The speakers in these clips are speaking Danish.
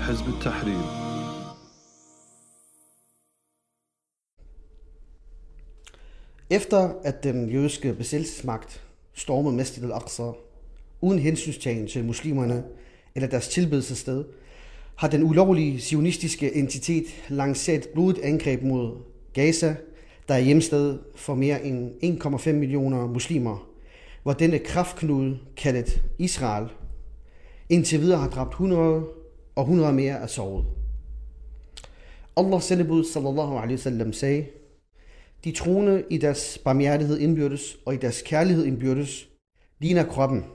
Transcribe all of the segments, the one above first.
حزب التحرير Efter at den jødiske besættelsesmagt stormede Masjid al-Aqsa uden hensynstagen til muslimerne eller deres tilbedelsessted, har den ulovlige sionistiske entitet lanceret et blodigt angreb mod Gaza, der er hjemsted for mere end 1,5 millioner muslimer, hvor denne kraftknude, kaldet Israel, indtil videre har dræbt 100 og 100 mere er såret. Allah sendebud sallallahu alaihi wasallam sagde, de troende i deres barmhjertighed indbyrdes og i deres kærlighed indbyrdes ligner kroppen.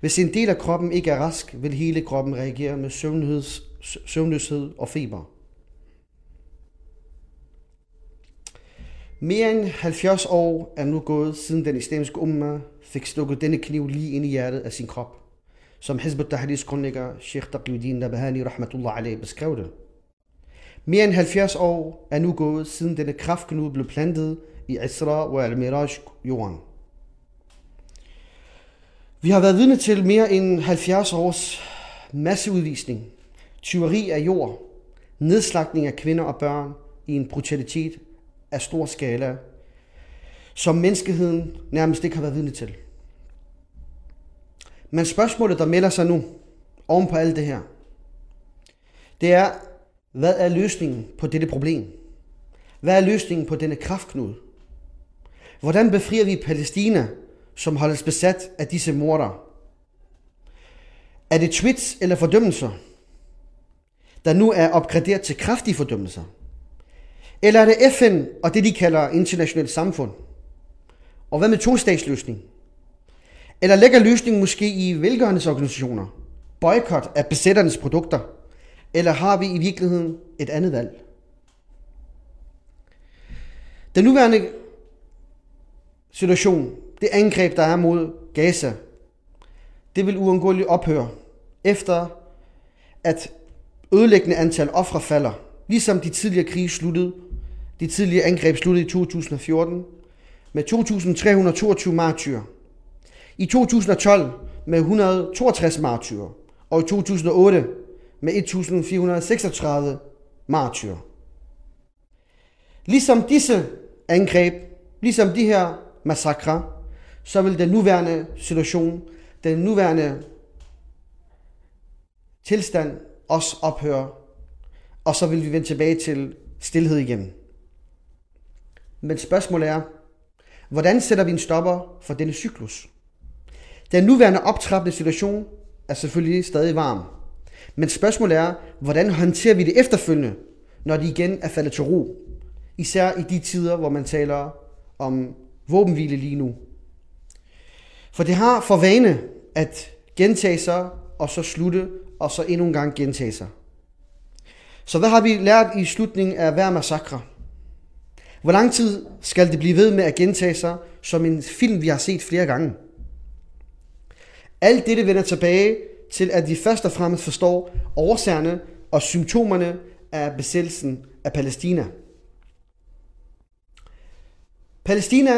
Hvis en del af kroppen ikke er rask, vil hele kroppen reagere med søvnløshed og feber. Mere end 70 år er nu gået, siden den islamiske umma fik stukket denne kniv lige ind i hjertet af sin krop, som Hizb ut-Tahrirs grundlægger Sheikh Taqiyuddin Nabahani rahmatullah alayhi beskrev det. Mere end 70 år er nu gået, siden denne kraftknude blev plantet i Isra og al-Miraj jorden. Vi har været vidne til mere end 70 års masseudvisning, tyveri af jord, nedslagning af kvinder og børn i en brutalitet af stor skala, som menneskeheden nærmest ikke har været vidne til. Men spørgsmålet, der melder sig nu, oven på alt det her, det er, hvad er løsningen på dette problem? Hvad er løsningen på denne kraftknude? Hvordan befrier vi Palæstina, som holdes besat af disse morder? Er det tweets eller fordømmelser, der nu er opgraderet til kraftige fordømmelser? Eller er det FN og det, de kalder internationalt samfund? Og hvad med to-statsløsning? Eller ligger løsningen måske i velgørenhedsorganisationer? Boykot af besætternes produkter? Eller har vi i virkeligheden et andet valg? Den nuværende situation, det angreb, der er mod Gaza, det vil uundgåeligt ophøre, efter at ødelæggende antal ofre falder, ligesom de tidligere krige sluttede, de tidligere angreb sluttede i 2014 med 2.322 martyrer, i 2012 med 162 martyrer, og i 2008 med 1436 martyrer. Ligesom disse angreb, ligesom de her massakre, så vil den nuværende situation, den nuværende tilstand også ophøre, og så vil vi vende tilbage til stillhed igen. Men spørgsmålet er, hvordan sætter vi en stopper for denne cyklus? Den nuværende optrappende situation er selvfølgelig stadig varm. Men spørgsmålet er, hvordan håndterer vi det efterfølgende, når de igen er faldet til ro? Især i de tider, hvor man taler om våbenhvile lige nu. For det har for vane at gentage sig, og så slutte, og så endnu en gang gentage sig. Så hvad har vi lært i slutningen af hver massakre? Hvor lang tid skal det blive ved med at gentage sig, som en film, vi har set flere gange? Alt dette vender tilbage til, at vi først og fremmest forstår årsagerne og symptomerne af besættelsen af Palæstina. Palæstina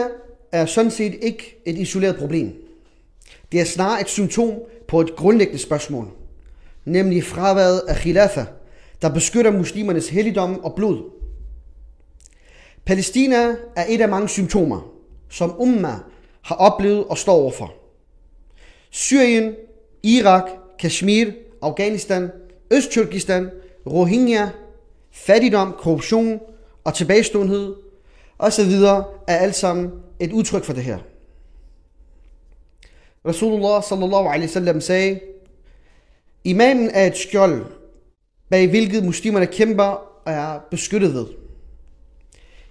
er sådan set ikke et isoleret problem. Det er snarere et symptom på et grundlæggende spørgsmål, nemlig fraværet af khilafa, der beskytter muslimernes helligdom og blod. Palæstina er et af mange symptomer, som umma har oplevet og står overfor. Syrien, Irak, Kashmir, Afghanistan, Østtyrkistan, Rohingya, fattigdom, korruption og tilbageståenhed osv. er alt sammen et udtryk for det her. Rasulullah sallallahu alaihi wasallam sagde, Imamen er et skjold, bag hvilket muslimerne kæmper og er beskyttet ved.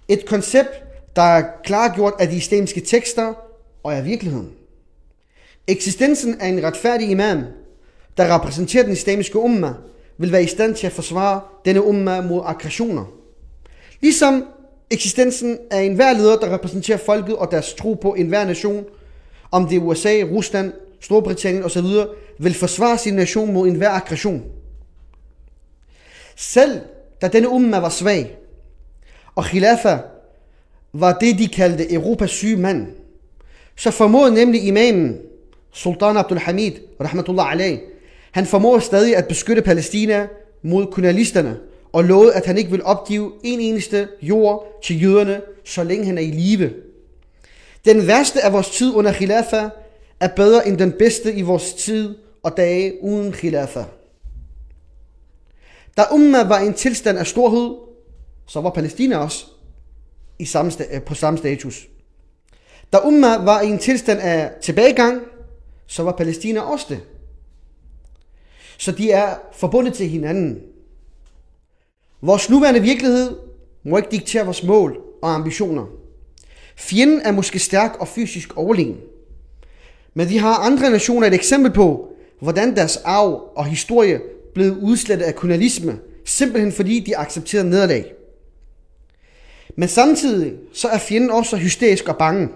Et koncept, der er klargjort af de islamiske tekster og af virkeligheden. Eksistensen af en retfærdig imam, der repræsenterer den islamiske umma, vil være i stand til at forsvare denne umma mod aggressioner. Ligesom eksistensen af enhver leder, der repræsenterer folket og deres tro på enhver nation, om det er USA, Rusland, Storbritannien osv., vil forsvare sin nation mod enhver aggression. Selv da denne umma var svag, og khilafa var det, de kaldte Europas syge mand, så formåede nemlig imamen, Sultan Abdul Hamid, rahmatullah alayh, han formår stadig at beskytte Palæstina mod kolonialisterne og lovede, at han ikke vil opgive en eneste jord til jøderne, så længe han er i live. Den værste af vores tid under khilafa er bedre end den bedste i vores tid og dage uden khilafa. Da Umma var i en tilstand af storhed, så var Palæstina også i samme, på samme status. Da Umma var i en tilstand af tilbagegang, så var Palæstina også det. Så de er forbundet til hinanden. Vores nuværende virkelighed må ikke diktere vores mål og ambitioner. Fjenden er måske stærk og fysisk overlegen. Men de har andre nationer et eksempel på, hvordan deres arv og historie blev udslettet af kolonialisme, simpelthen fordi de accepterede nederlag. Men samtidig så er fjenden også hysterisk og bange.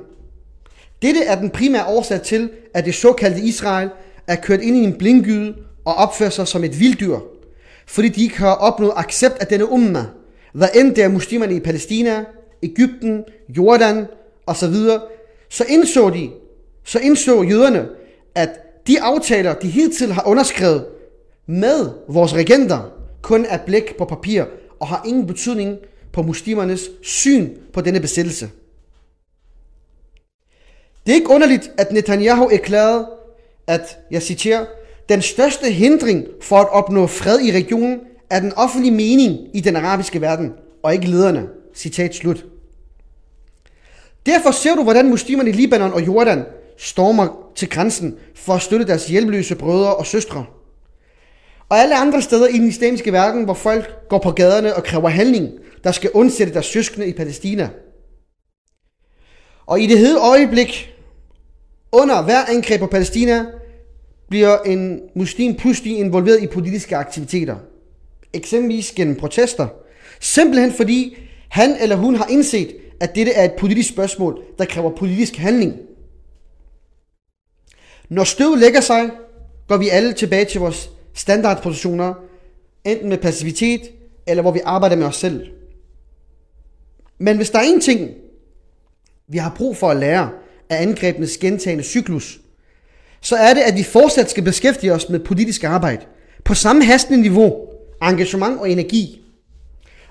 Dette er den primære årsag til, at det såkaldte Israel er kørt ind i en blindgyde og opfører sig som et vilddyr, fordi de ikke har opnået accept af denne umma, hvad end det er muslimerne i Palæstina, Ægypten, Jordan osv., så indså de, så indså jøderne, at de aftaler, de hidtil har underskrevet med vores regenter, kun er blæk på papir og har ingen betydning på muslimernes syn på denne besættelse. Det er ikke underligt, at Netanyahu erklærede, at, jeg citerer, den største hindring for at opnå fred i regionen er den offentlige mening i den arabiske verden, og ikke lederne. Citat slut. Derfor ser du, hvordan muslimerne i Libanon og Jordan stormer til grænsen for at støtte deres hjælpeløse brødre og søstre. Og alle andre steder i den islamiske verden, hvor folk går på gaderne og kræver handling, der skal undsætte deres søskende i Palæstina. Og i det hede øjeblik, under hver angreb på Palæstina, bliver en muslim pludselig involveret i politiske aktiviteter. Eksempelvis gennem protester. Simpelthen fordi han eller hun har indset, at dette er et politisk spørgsmål, der kræver politisk handling. Når støvet lægger sig, går vi alle tilbage til vores standardpositioner, enten med passivitet, eller hvor vi arbejder med os selv. Men hvis der er en ting, vi har brug for at lære af angrebenes gentagende cyklus, så er det, at vi fortsat skal beskæftige os med politisk arbejde på samme hastende niveau, engagement og energi.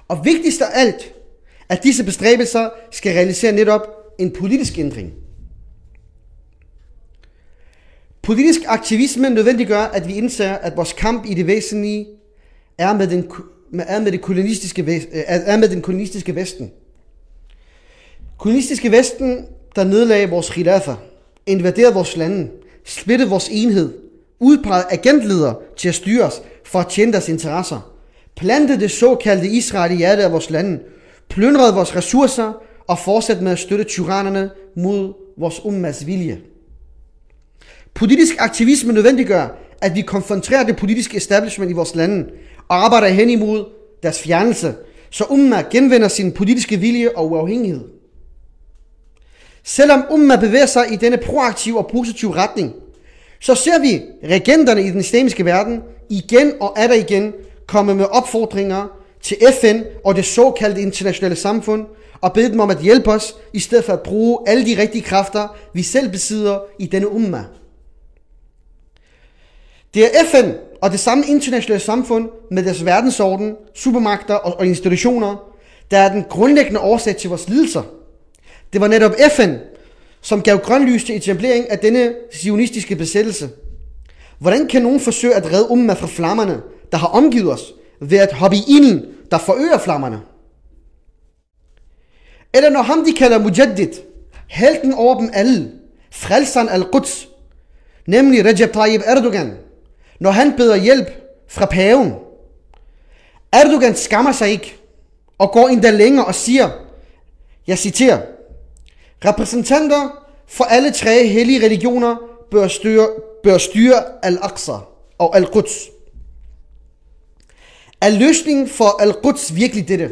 Og vigtigst af alt, at disse bestræbelser skal realisere netop en politisk ændring. Politisk aktivisme nødvendiggør, at vi indser, at vores kamp i det væsentlige er med den, er med det kolonistiske, øh, er med den kolonistiske vesten. Kolonistiske vesten, der nedlagde vores khilafa, invaderede vores lande, splittede vores enhed, udpegede agentledere til at styre os for at tjene deres interesser, plantede det såkaldte Israel i hjertet af vores lande, plyndrede vores ressourcer og fortsatte med at støtte tyrannerne mod vores ummas vilje. Politisk aktivisme nødvendiggør, at vi konfronterer det politiske establishment i vores lande og arbejder hen imod deres fjernelse, så umma genvinder sin politiske vilje og uafhængighed. Selvom umma bevæger sig i denne proaktive og positive retning, så ser vi regenterne i den islamiske verden igen og er der igen komme med opfordringer til FN og det såkaldte internationale samfund og bede dem om at hjælpe os, i stedet for at bruge alle de rigtige kræfter, vi selv besidder i denne umma. Det er FN og det samme internationale samfund med deres verdensorden, supermagter og institutioner, der er den grundlæggende årsag til vores lidelser. Det var netop FN, som gav grønlys til etablering af denne sionistiske besættelse. Hvordan kan nogen forsøge at redde umma fra flammerne, der har omgivet os, ved at hoppe i ilden, der forøger flammerne? Eller når ham de kalder Mujaddid, helten over dem alle, frelseren al-Quds, nemlig Recep Tayyip Erdogan, når han beder hjælp fra paven. Erdogan skammer sig ikke og går endda længere og siger, jeg citerer, repræsentanter for alle tre hellige religioner bør styre, bør styre Al-Aqsa og Al-Quds. Er løsningen for Al-Quds virkelig dette?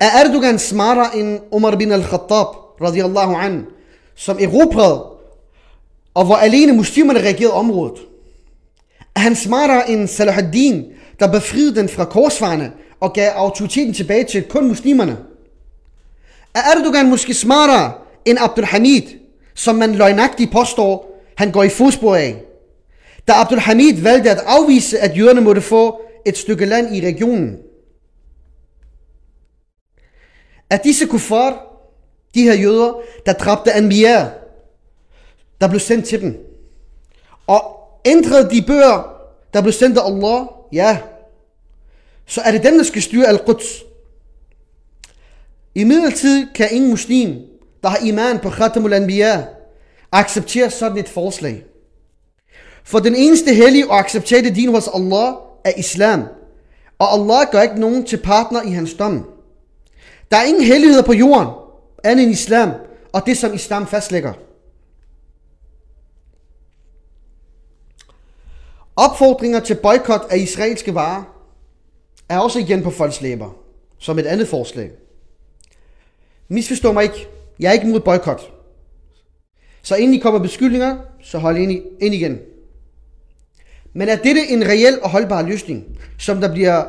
Er Erdogan smartere end Umar bin al-Khattab, radiyallahu an, som erobrede, og hvor alene muslimerne regerede området? Er han smartere end Salahuddin, der befriede den fra korsfarerne og gav autoriteten tilbage til kun muslimerne? Er Erdogan måske smartere end Abdul Hamid, som man løgnagtigt påstår, han går i fodspor af? Da Abdul Hamid valgte at afvise, at jøderne måtte få et stykke land i regionen. At disse kuffar, de her jøder, der dræbte Anbiya, der blev sendt til dem, og ændrede de bøger, der blev sendt af Allah, ja, så er det dem, der skal styre Al-Quds. I midlertid kan ingen muslim, der har iman på Khatamul Anbiya, acceptere sådan et forslag. For den eneste hellige og accepterede din hos Allah er islam. Og Allah gør ikke nogen til partner i hans dom. Der er ingen helligheder på jorden, andet end islam, og det som islam fastlægger. Opfordringer til boykot af israelske varer er også igen på folks læber, som et andet forslag. Misforstå mig ikke. Jeg er ikke imod boykot. Så inden I kommer beskyldninger, så hold ind, ind igen. Men er dette en reel og holdbar løsning, som der bliver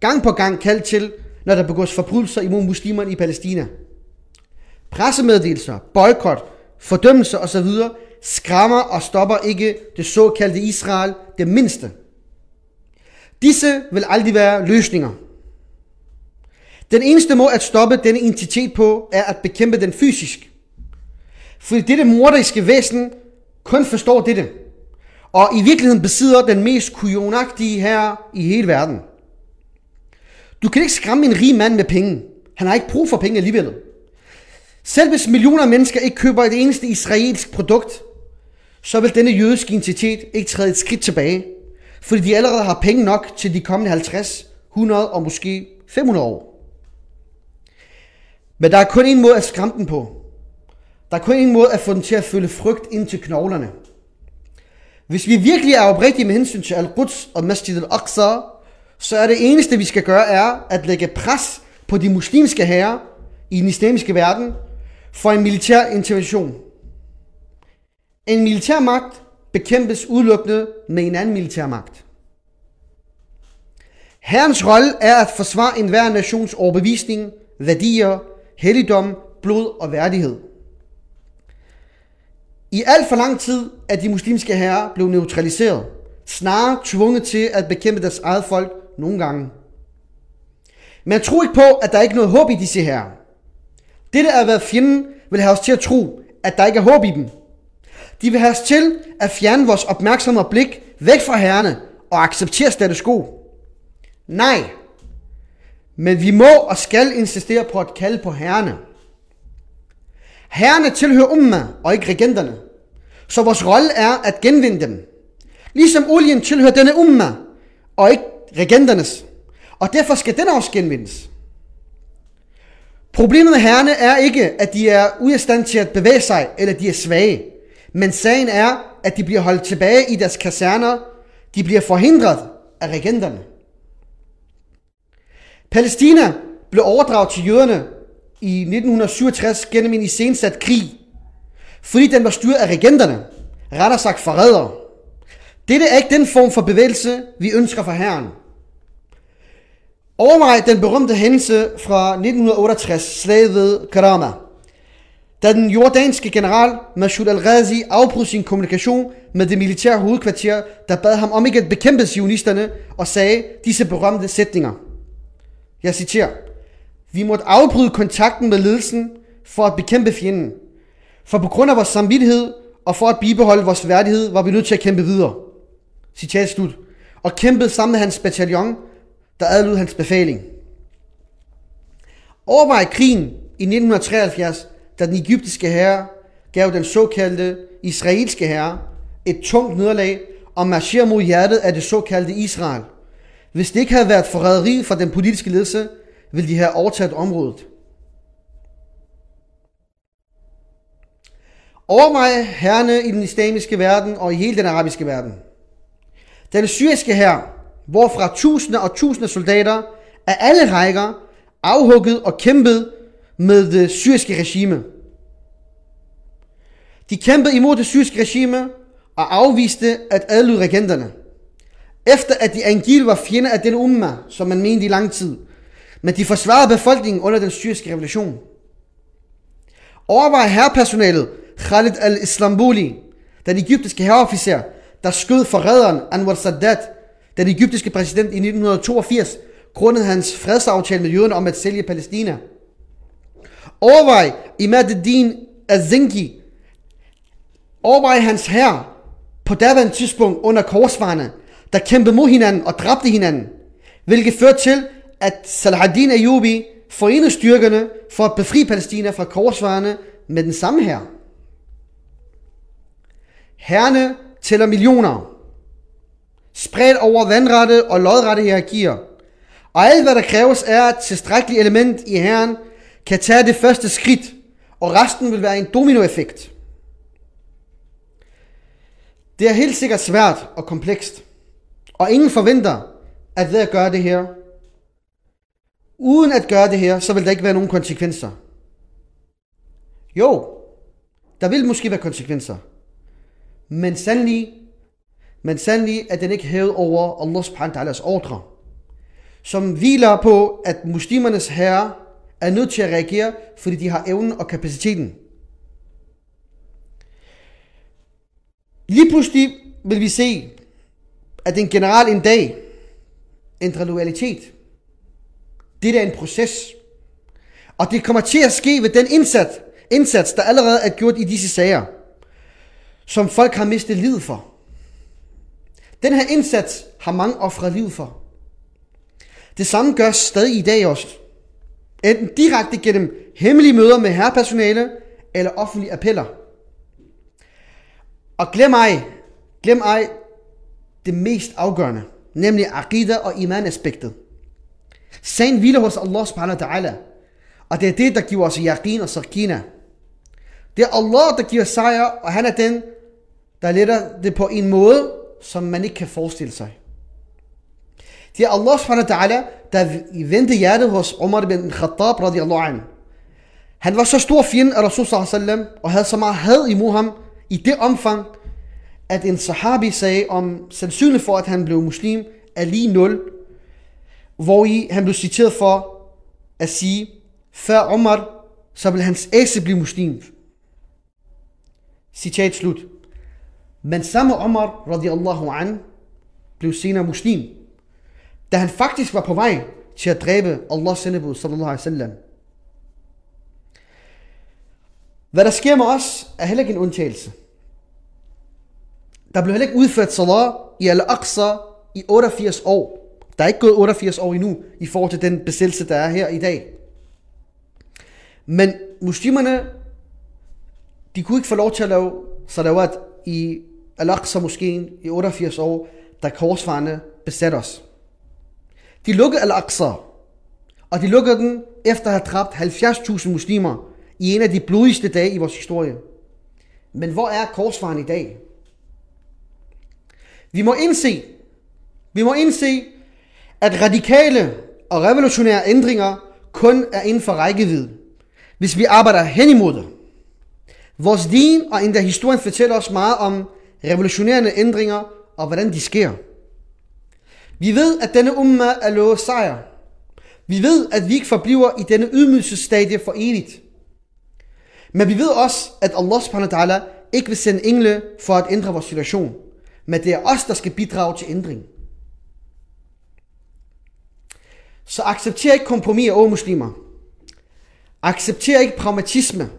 gang på gang kaldt til, når der begås forbrydelser imod muslimerne i Palæstina? Pressemeddelelser, boykot, fordømmelser osv. skræmmer og stopper ikke det såkaldte Israel det mindste. Disse vil aldrig være løsninger. Den eneste måde at stoppe denne entitet på, er at bekæmpe den fysisk. Fordi dette morderiske væsen kun forstår dette. Og i virkeligheden besidder den mest kujonagtige her i hele verden. Du kan ikke skræmme en rig mand med penge. Han har ikke brug for penge alligevel. Selv hvis millioner af mennesker ikke køber et eneste israelsk produkt, så vil denne jødiske entitet ikke træde et skridt tilbage, fordi de allerede har penge nok til de kommende 50, 100 og måske 500 år. Men der er kun en måde at skræmme den på. Der er kun en måde at få den til at føle frygt ind til knoglerne. Hvis vi virkelig er oprigtige med hensyn til Al-Quds og Masjid al-Aqsa, så er det eneste, vi skal gøre, er at lægge pres på de muslimske herrer i den islamiske verden for en militær intervention. En militær magt bekæmpes udelukkende med en anden militær magt. Herrens rolle er at forsvare enhver nations overbevisning, værdier, helligdom, blod og værdighed. I alt for lang tid er de muslimske herrer blevet neutraliseret, snarere tvunget til at bekæmpe deres eget folk nogle gange. Men tror ikke på, at der ikke er noget håb i disse herrer. Dette er, hvad fjenden vil have os til at tro, at der ikke er håb i dem. De vil have os til at fjerne vores opmærksomhed og blik væk fra herrerne og acceptere status quo. Nej, men vi må og skal insistere på at kalde på herrerne. Herrerne tilhører umma og ikke regenterne. Så vores rolle er at genvinde dem. Ligesom olien tilhører denne umma og ikke regenternes. Og derfor skal den også genvindes. Problemet med herrerne er ikke, at de er ude af stand til at bevæge sig, eller de er svage. Men sagen er, at de bliver holdt tilbage i deres kaserner. De bliver forhindret af regenterne. Palæstina blev overdraget til jøderne i 1967 gennem en iscensat krig, fordi den var styret af regenterne, rettere sagt forrædere. Dette er ikke den form for bevægelse, vi ønsker for herren. Overvej den berømte hændelse fra 1968, slaget ved Karama, da den jordanske general Mashoud al-Ghazi afbrød sin kommunikation med det militære hovedkvarter, der bad ham om ikke at bekæmpe sionisterne og sagde disse berømte sætninger. Jeg citerer. Vi måtte afbryde kontakten med ledelsen for at bekæmpe fjenden. For på grund af vores samvittighed og for at bibeholde vores værdighed, var vi nødt til at kæmpe videre. Citat slut. Og kæmpede sammen med hans bataljon, der adlød hans befaling. Overvej krigen i 1973, da den egyptiske herre gav den såkaldte israelske herre et tungt nederlag og marcherer mod hjertet af det såkaldte Israel. Hvis det ikke havde været forræderi fra den politiske ledelse, ville de have overtaget området. Overvej herrene i den islamiske verden og i hele den arabiske verden. Den syriske hær, hvorfra tusinder og tusinder soldater af alle rækker afhugget og kæmpet med det syriske regime. De kæmpede imod det syriske regime og afviste at adlyde regenterne. Efter at de angiveligt var fjender af den umma, som man mente i lang tid. Men de forsvarede befolkningen under den syriske revolution. Overvej herrepersonalet Khalid al-Islambuli, den egyptiske herreofficer, der skød forræderen Anwar Sadat, den egyptiske præsident i 1982, grundet hans fredsaftale med jøderne om at sælge Palæstina. Overvej Imad al-Din al-Zinki, overvej hans herre på daværende tidspunkt under korsvarene, der kæmpede mod hinanden og dræbte hinanden, hvilket førte til, at Salahuddin Ayyubi forenede styrkerne for at befri Palæstina fra korsvarerne med den samme her. Herrene tæller millioner, spredt over vandrette og lodrette hierarkier. Og alt hvad der kræves er, at tilstrækkelig element i herren kan tage det første skridt, og resten vil være en dominoeffekt. Det er helt sikkert svært og komplekst, og ingen forventer, at ved at gøre det her, uden at gøre det her, så vil der ikke være nogen konsekvenser. Jo, der vil måske være konsekvenser, men sandelig, men sandelig er den ikke hævet over Allah subhanahu wa ta'alas ordre, som hviler på, at muslimernes herre er nødt til at reagere, fordi de har evnen og kapaciteten. Lige pludselig vil vi se, at en general en dag ændrer loyalitet. Det er en proces. Og det kommer til at ske ved den indsats, indsats, der allerede er gjort i disse sager, som folk har mistet livet for. Den her indsats har mange offret livet for. Det samme gør stadig i dag også. Enten direkte gennem hemmelige møder med herrepersonale eller offentlige appeller. Og glem ej, glem ej det mest afgørende, nemlig aqida og iman-aspektet. Sagen hviler hos Allah subhanahu wa ta'ala, og det er det, der giver os yaqin og sakina. Det er Allah, der giver sejr, og han er den, der letter det på en måde, som man ikke kan forestille sig. Det er Allah subhanahu wa ta'ala, der vendte hjertet hos Umar bin Khattab radiyallahu anhu. Han var så stor fjende af Rasul sallam, og havde så meget had imod ham, i det omfang, at en sahabi sagde om sandsynligt for, at han blev muslim, er lige nul, hvor i han blev citeret for at sige, før Omar, så vil hans æse blive muslim. Citat slut. Men samme Omar, radiallahu an, blev senere muslim, da han faktisk var på vej til at dræbe Allahs sendebud, sallallahu alaihi wasallam. Hvad der sker med os, er heller ikke en undtagelse. Der blev heller ikke udført salat i Al-Aqsa i 88 år. Der er ikke gået 88 år endnu i forhold til den besættelse, der er her i dag. Men muslimerne, de kunne ikke få lov til at lave salawat i Al-Aqsa moskeen i 88 år, da korsfarerne besatte os. De lukkede Al-Aqsa, og de lukkede den efter at have dræbt 70.000 muslimer i en af de blodigste dage i vores historie. Men hvor er korsfaren i dag? Vi må indse, vi må indse, at radikale og revolutionære ændringer kun er inden for rækkevidde, hvis vi arbejder hen imod det. Vores din og endda historien fortæller os meget om revolutionerende ændringer og hvordan de sker. Vi ved, at denne umma er lovet sejr. Vi ved, at vi ikke forbliver i denne ydmygelsesstadie for evigt. Men vi ved også, at Allah subhanahu wa ta'ala ikke vil sende engle for at ændre vores situation. Men det er os, der skal bidrage til ændring. Så accepter ikke kompromis over muslimer. Accepter ikke pragmatisme.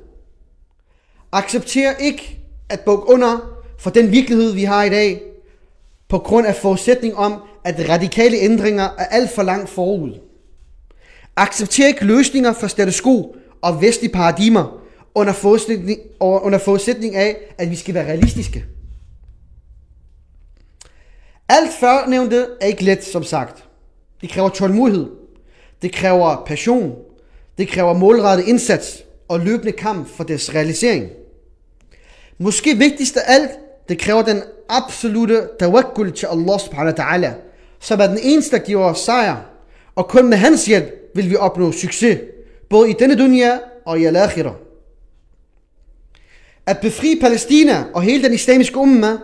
Accepter ikke at bukke under for den virkelighed, vi har i dag, på grund af forudsætning om, at radikale ændringer er alt for langt forud. Accepter ikke løsninger for status quo og vestlige paradigmer under forudsætning, under forudsætning af, at vi skal være realistiske. Alt førnævnte er ikke let, som sagt. Det kræver tålmodighed. Det kræver passion. Det kræver målrettet indsats og løbende kamp for dets realisering. Måske vigtigst af alt, det kræver den absolute tawakkul til Allah subhanahu wa ta'ala, som er den eneste, der giver os sejr. Og kun med hans hjælp vil vi opnå succes, både i denne dunya og i al-akhirah. At befri Palæstina og hele den islamiske umma,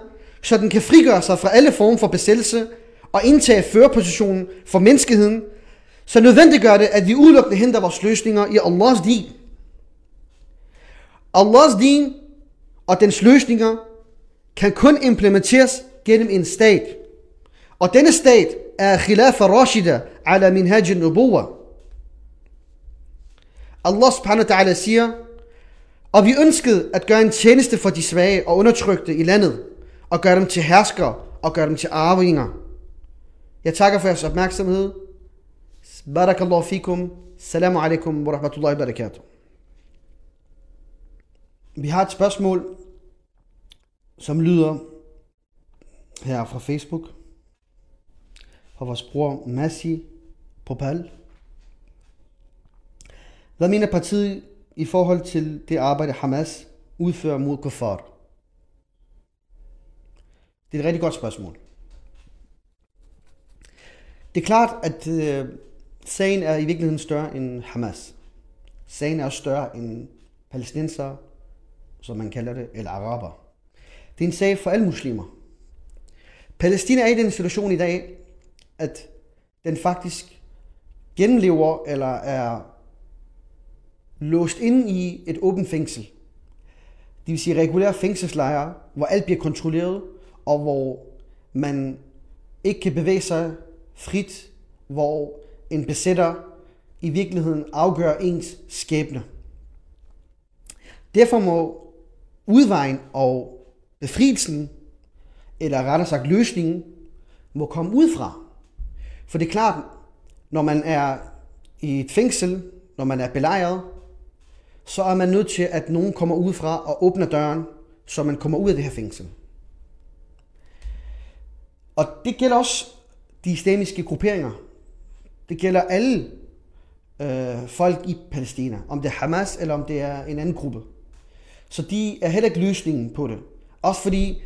så den kan frigøre sig fra alle former for besættelse og indtage førerpositionen for menneskeheden, så nødvendiggør det, at vi udelukkende henter vores løsninger i Allahs din. Allahs din og dens løsninger kan kun implementeres gennem en stat. Og denne stat er khilafa rashida ala minhaj nubuwa. Allah subhanahu wa ta'ala siger, og vi ønskede at gøre en tjeneste for de svage og undertrykte i landet, og gøre dem til herskere og gøre dem til arvinger. Jeg takker for jeres opmærksomhed. Barakallahu fikum. Salamu alaikum wa rahmatullahi wa barakatuh. Vi har et spørgsmål, som lyder her fra Facebook. Fra vores bror Massi Popal. Hvad mener partiet i forhold til det arbejde, Hamas udfører mod kuffar? Det er et rigtig godt spørgsmål. Det er klart, at øh, sagen er i virkeligheden større end Hamas. Sagen er også større end palæstinenser, som man kalder det, eller araber. Det er en sag for alle muslimer. Palæstina er i den situation i dag, at den faktisk genlever eller er låst inde i et åbent fængsel. Det vil sige regulære fængselslejre, hvor alt bliver kontrolleret, og hvor man ikke kan bevæge sig frit, hvor en besætter i virkeligheden afgør ens skæbne. Derfor må udvejen og befrielsen, eller rettere sagt løsningen, må komme udefra. For det er klart, når man er i et fængsel, når man er belejret, så er man nødt til, at nogen kommer udefra og åbner døren, så man kommer ud af det her fængsel. Og det gælder også de islamiske grupperinger. Det gælder alle øh, folk i Palæstina, om det er Hamas eller om det er en anden gruppe. Så de er heller ikke løsningen på det. Også fordi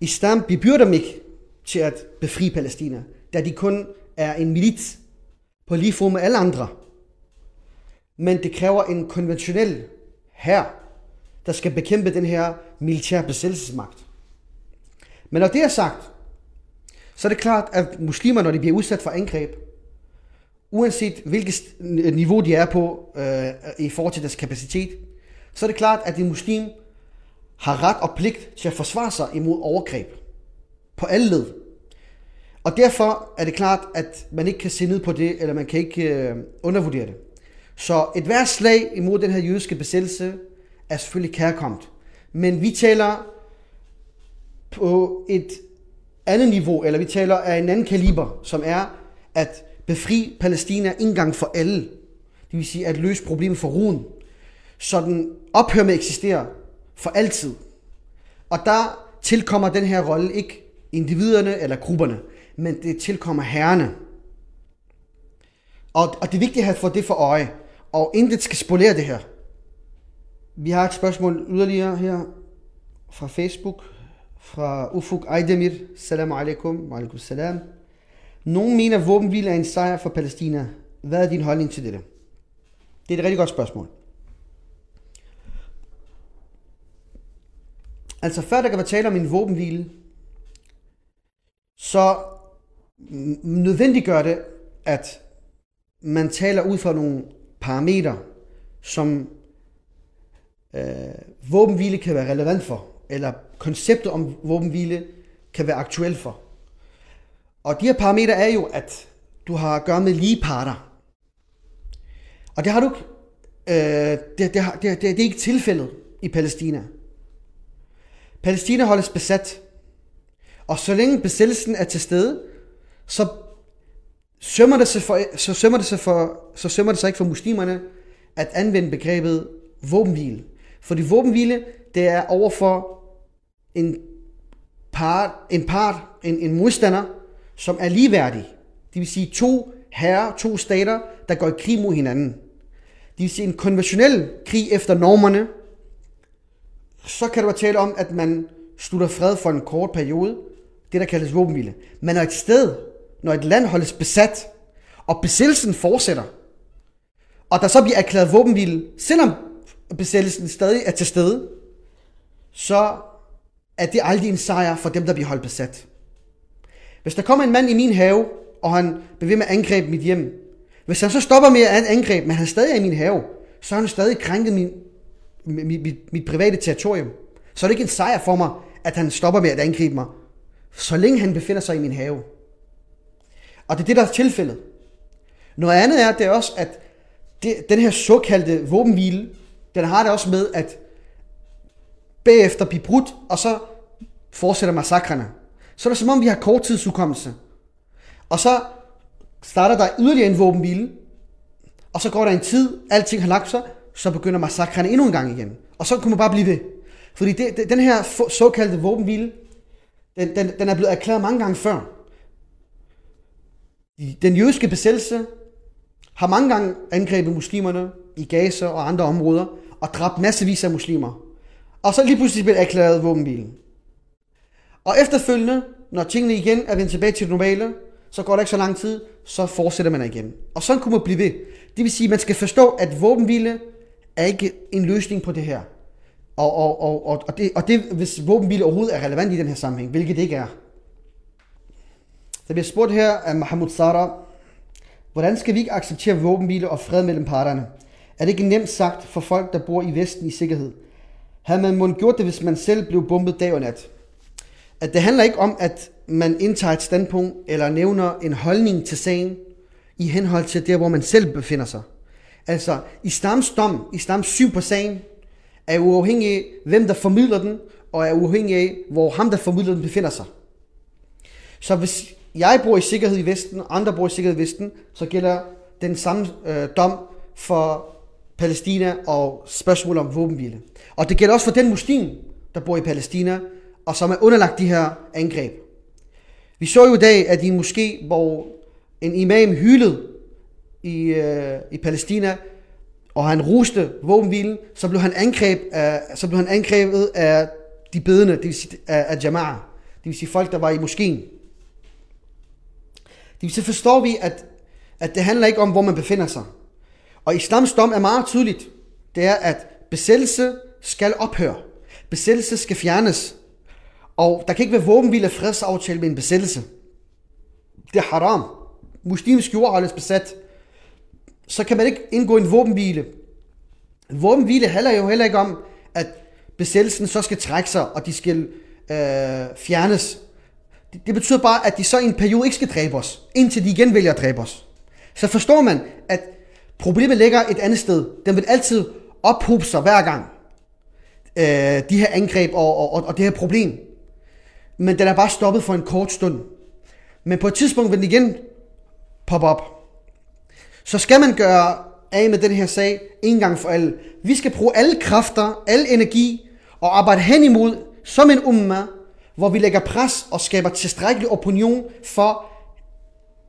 islam bebyrder dem ikke til at befri Palæstina, da de kun er en milits på lige fod med alle andre. Men det kræver en konventionel her, der skal bekæmpe den her militære besættelsesmagt. Men når det er sagt, så er det klart, at muslimer, når de bliver udsat for angreb, uanset hvilket niveau de er på øh, i forhold til deres kapacitet, så er det klart, at en muslim har ret og pligt til at forsvare sig imod overgreb på alle led. Og derfor er det klart, at man ikke kan se ned på det, eller man kan ikke øh, undervurdere det. Så et hvert slag imod den her jødiske besættelse er selvfølgelig kærkomt. Men vi taler på et andet niveau, eller vi taler af en anden kaliber, som er at befri Palæstina en gang for alle. Det vil sige at løse problemet for ruen. så den ophører med at eksistere for altid. Og der tilkommer den her rolle ikke individerne eller grupperne, men det tilkommer herrene. Og, og det er vigtigt at få det for øje, og intet skal spolere det her. Vi har et spørgsmål yderligere her fra Facebook, fra Ufuk Aydemir. Salam alaikum. Wa alaikum salam. Nogle mener, at våbenhvile er en sejr for Palæstina. Hvad er din holdning til dette? Det er et rigtig godt spørgsmål. Altså før der kan være tale om en våbenhvile, så nødvendiggør det, at man taler ud fra nogle parametre, som øh, våbenhvile kan være relevant for, eller konceptet om våbenhvile kan være aktuelt for. Og de her parametre er jo, at du har at gøre med lige parter. Og det har du ikke. Øh, det, det, det, det, det er ikke tilfældet i Palæstina. Palæstina holdes besat. Og så længe besættelsen er til stede, så sømmer det sig, for, så sømmer det sig, for, så sømmer det sig ikke for muslimerne at anvende begrebet våbenhvile. Fordi våbenhvile, det er overfor en part, en, part en, en modstander, som er ligeværdig. Det vil sige to herrer, to stater, der går i krig mod hinanden. Det vil sige en konventionel krig efter normerne. Så kan du være tale om, at man slutter fred for en kort periode. Det, der kaldes våbenhvile. Men når et sted, når et land holdes besat, og besættelsen fortsætter, og der så bliver erklæret våbenhvile, selvom besættelsen stadig er til stede, så at det aldrig en sejr for dem, der bliver holdt besat. Hvis der kommer en mand i min have, og han bevæger med at angribe mit hjem, hvis han så stopper med at angribe, men han stadig er i min have, så har han stadig krænket min, mit, mit, mit private territorium. Så er det ikke en sejr for mig, at han stopper med at angribe mig, så længe han befinder sig i min have. Og det er det, der er tilfældet. Noget andet er, det er også, at det, den her såkaldte våbenhvile, den har det også med, at bagefter blive brudt, og så fortsætter massakrene. Så er det som om, vi har korttidsudkommelse. Og så starter der yderligere en våbenhvile, og så går der en tid, alting har lagt sig, så begynder massakrene endnu en gang igen. Og så kunne man bare blive ved. Fordi det, det, den her såkaldte våbenhvile, den, den, den er blevet erklæret mange gange før. Den jødiske besættelse har mange gange angrebet muslimerne i Gaza og andre områder, og dræbt massevis af muslimer. Og så lige pludselig bliver erklæret våbenhvilen. Og efterfølgende, når tingene igen er vendt tilbage til det normale, så går der ikke så lang tid, så fortsætter man igen. Og sådan kunne man blive ved. Det vil sige, at man skal forstå, at våbenhvile er ikke en løsning på det her. Og, og, og, og, og, det, og det, hvis våbenhvile overhovedet er relevant i den her sammenhæng, hvilket det ikke er. Der bliver spurgt her af Mahmoud Sara, hvordan skal vi ikke acceptere våbenhvile og fred mellem parterne? Er det ikke nemt sagt for folk, der bor i Vesten i sikkerhed? Havde man måske gjort det, hvis man selv blev bombet dag og nat? At det handler ikke om, at man indtager et standpunkt eller nævner en holdning til sagen i henhold til der, hvor man selv befinder sig. Altså, islams dom, islams syn på sagen, er uafhængig af, hvem der formidler den, og er uafhængig af, hvor ham, der formidler den, befinder sig. Så hvis jeg bor i sikkerhed i Vesten, og andre bor i sikkerhed i Vesten, så gælder den samme øh, dom for Palæstina og spørgsmål om våbenhvile. Og det gælder også for den muslim, der bor i Palæstina, og som er underlagt de her angreb. Vi så jo i dag, at i en moské, hvor en imam hylede i, øh, i Palæstina, og han ruste våbenhvilen, så blev han, angreb af, så blev han angrebet af de bedende, det vil sige af, af Jama'ah, det vil sige folk, der var i moskeen. Det vil sige, forstår vi, at, at det handler ikke om, hvor man befinder sig. Og islams dom er meget tydeligt. Det er, at besættelse skal ophøre. Besættelse skal fjernes. Og der kan ikke være våbenhvile og fredsaftale med en besættelse. Det er haram. Muslimsk jord er besat. Så kan man ikke indgå en våbenhvile. En våbenhvile handler jo heller ikke om, at besættelsen så skal trække sig, og de skal øh, fjernes. Det, det betyder bare, at de så i en periode ikke skal dræbe os, indtil de igen vælger at dræbe os. Så forstår man, at problemet ligger et andet sted. Den vil altid ophobe sig hver gang. Øh, de her angreb og, og, og det her problem men den er bare stoppet for en kort stund. Men på et tidspunkt vil den igen poppe op. Så skal man gøre af med den her sag en gang for alle. Vi skal bruge alle kræfter, al energi og arbejde hen imod som en umma, hvor vi lægger pres og skaber tilstrækkelig opinion for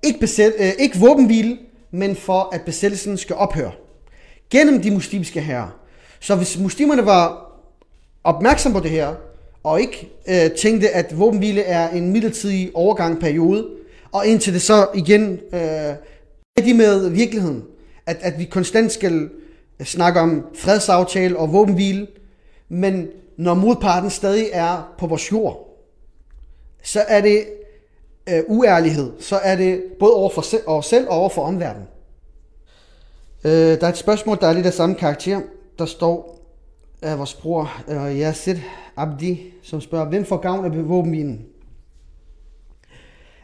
ikke, besæt, øh, ikke våbenhvile, men for at besættelsen skal ophøre. Gennem de muslimske herrer. Så hvis muslimerne var opmærksom på det her, og ikke øh, tænkte, at våbenhvile er en midlertidig overgangsperiode, og indtil det så igen øh, er de med virkeligheden, at, at vi konstant skal øh, snakke om fredsaftale og våbenhvile, men når modparten stadig er på vores jord, så er det øh, uærlighed, så er det både over for se- os selv og over for omverdenen. Øh, der er et spørgsmål, der er lidt af samme karakter. Der står af vores bror øh, Yasir Abdi, som spørger, hvem får gavn af våbenhvilen?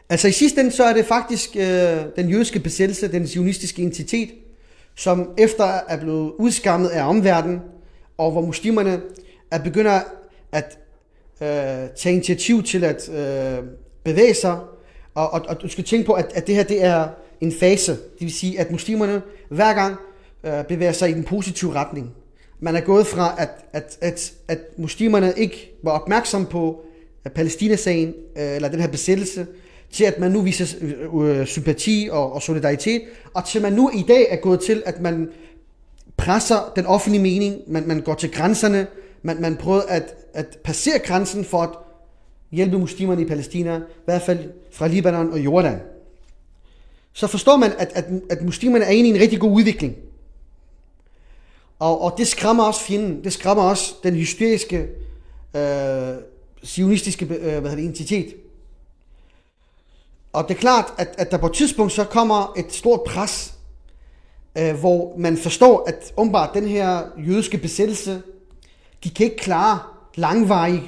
Altså i sidste ende, så er det faktisk øh, den jødiske besættelse, den zionistiske entitet, som efter er blevet udskammet af omverdenen, og hvor muslimerne er begynder at øh, tage initiativ til at øh, bevæge sig, og, og, og du skal tænke på, at, at det her det er en fase, det vil sige, at muslimerne hver gang øh, bevæger sig i den positive retning. Man er gået fra, at, at, at, at muslimerne ikke var opmærksom på Palæstinasagen, øh, eller den her besættelse, til at man nu viser øh, øh, sympati og, og solidaritet, og til man nu i dag er gået til, at man presser den offentlige mening, man, man går til grænserne, man, man prøver at, at passere grænsen for at hjælpe muslimerne i Palæstina, i hvert fald fra Libanon og Jordan. Så forstår man, at, at, at muslimerne er inde i en rigtig god udvikling. Og, og det skræmmer også fjenden. Det skræmmer også den hysteriske, øh, sionistiske øh, hvad hedder det, identitet. Og det er klart, at, at der på et tidspunkt så kommer et stort pres, øh, hvor man forstår, at åbenbart den her jødiske besættelse, de kan ikke klare langvarige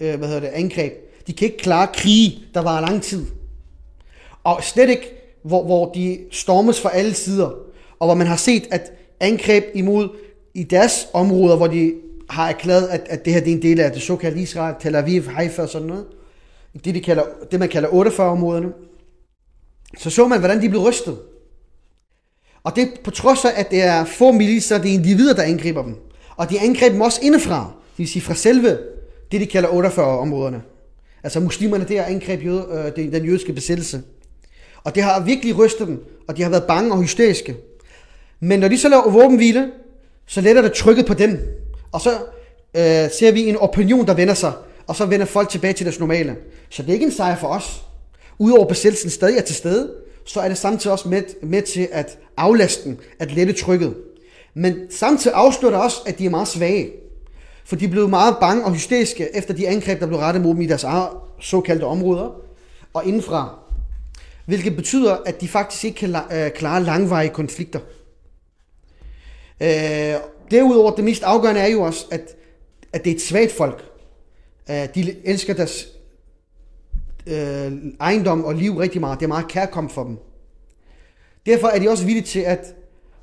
øh, hvad hedder det, angreb. De kan ikke klare krige, der var lang tid. Og slet ikke, hvor, hvor de stormes fra alle sider, og hvor man har set, at angreb imod i deres områder, hvor de har erklæret, at, at det her det er en del af det såkaldte Israel, Tel Aviv, Haifa og sådan noget, det, de kalder, det man kalder 48-områderne, så så man, hvordan de blev rystet. Og det på trods af, at det er få miliser, det er individer, der angriber dem. Og de angreb dem også indefra, det vil sige fra selve det, de kalder 48-områderne. Altså muslimerne der angreb jøde, øh, den jødiske besættelse. Og det har virkelig rystet dem, og de har været bange og hysteriske. Men når de så laver våbenhvile, så letter det trykket på dem. Og så øh, ser vi en opinion, der vender sig, og så vender folk tilbage til deres normale. Så det er ikke en sejr for os. Udover besættelsen stadig er til stede, så er det samtidig også med, med til at aflaste at lette trykket. Men samtidig afslører det også, at de er meget svage. For de blev meget bange og hysteriske efter de angreb, der blev rettet mod dem i deres såkaldte områder og indenfra. Hvilket betyder, at de faktisk ikke kan øh, klare langvarige konflikter. Øh, derudover, det mest afgørende er jo også, at, at det er et svagt folk. Øh, de elsker deres øh, ejendom og liv rigtig meget. Det er meget kærkommet for dem. Derfor er de også villige til at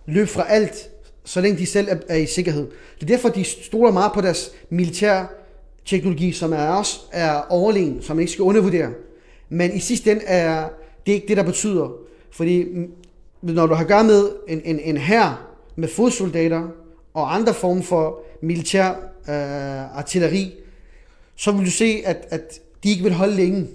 løbe fra alt, så længe de selv er, er i sikkerhed. Det er derfor, de stoler meget på deres militær teknologi, som er også er overlegen, som man ikke skal undervurdere. Men i sidste ende er det ikke det, der betyder. Fordi mm, når du har gør med en, en, en hær med fodsoldater og andre former for militær øh, artilleri, så vil du se, at, at de ikke vil holde længe.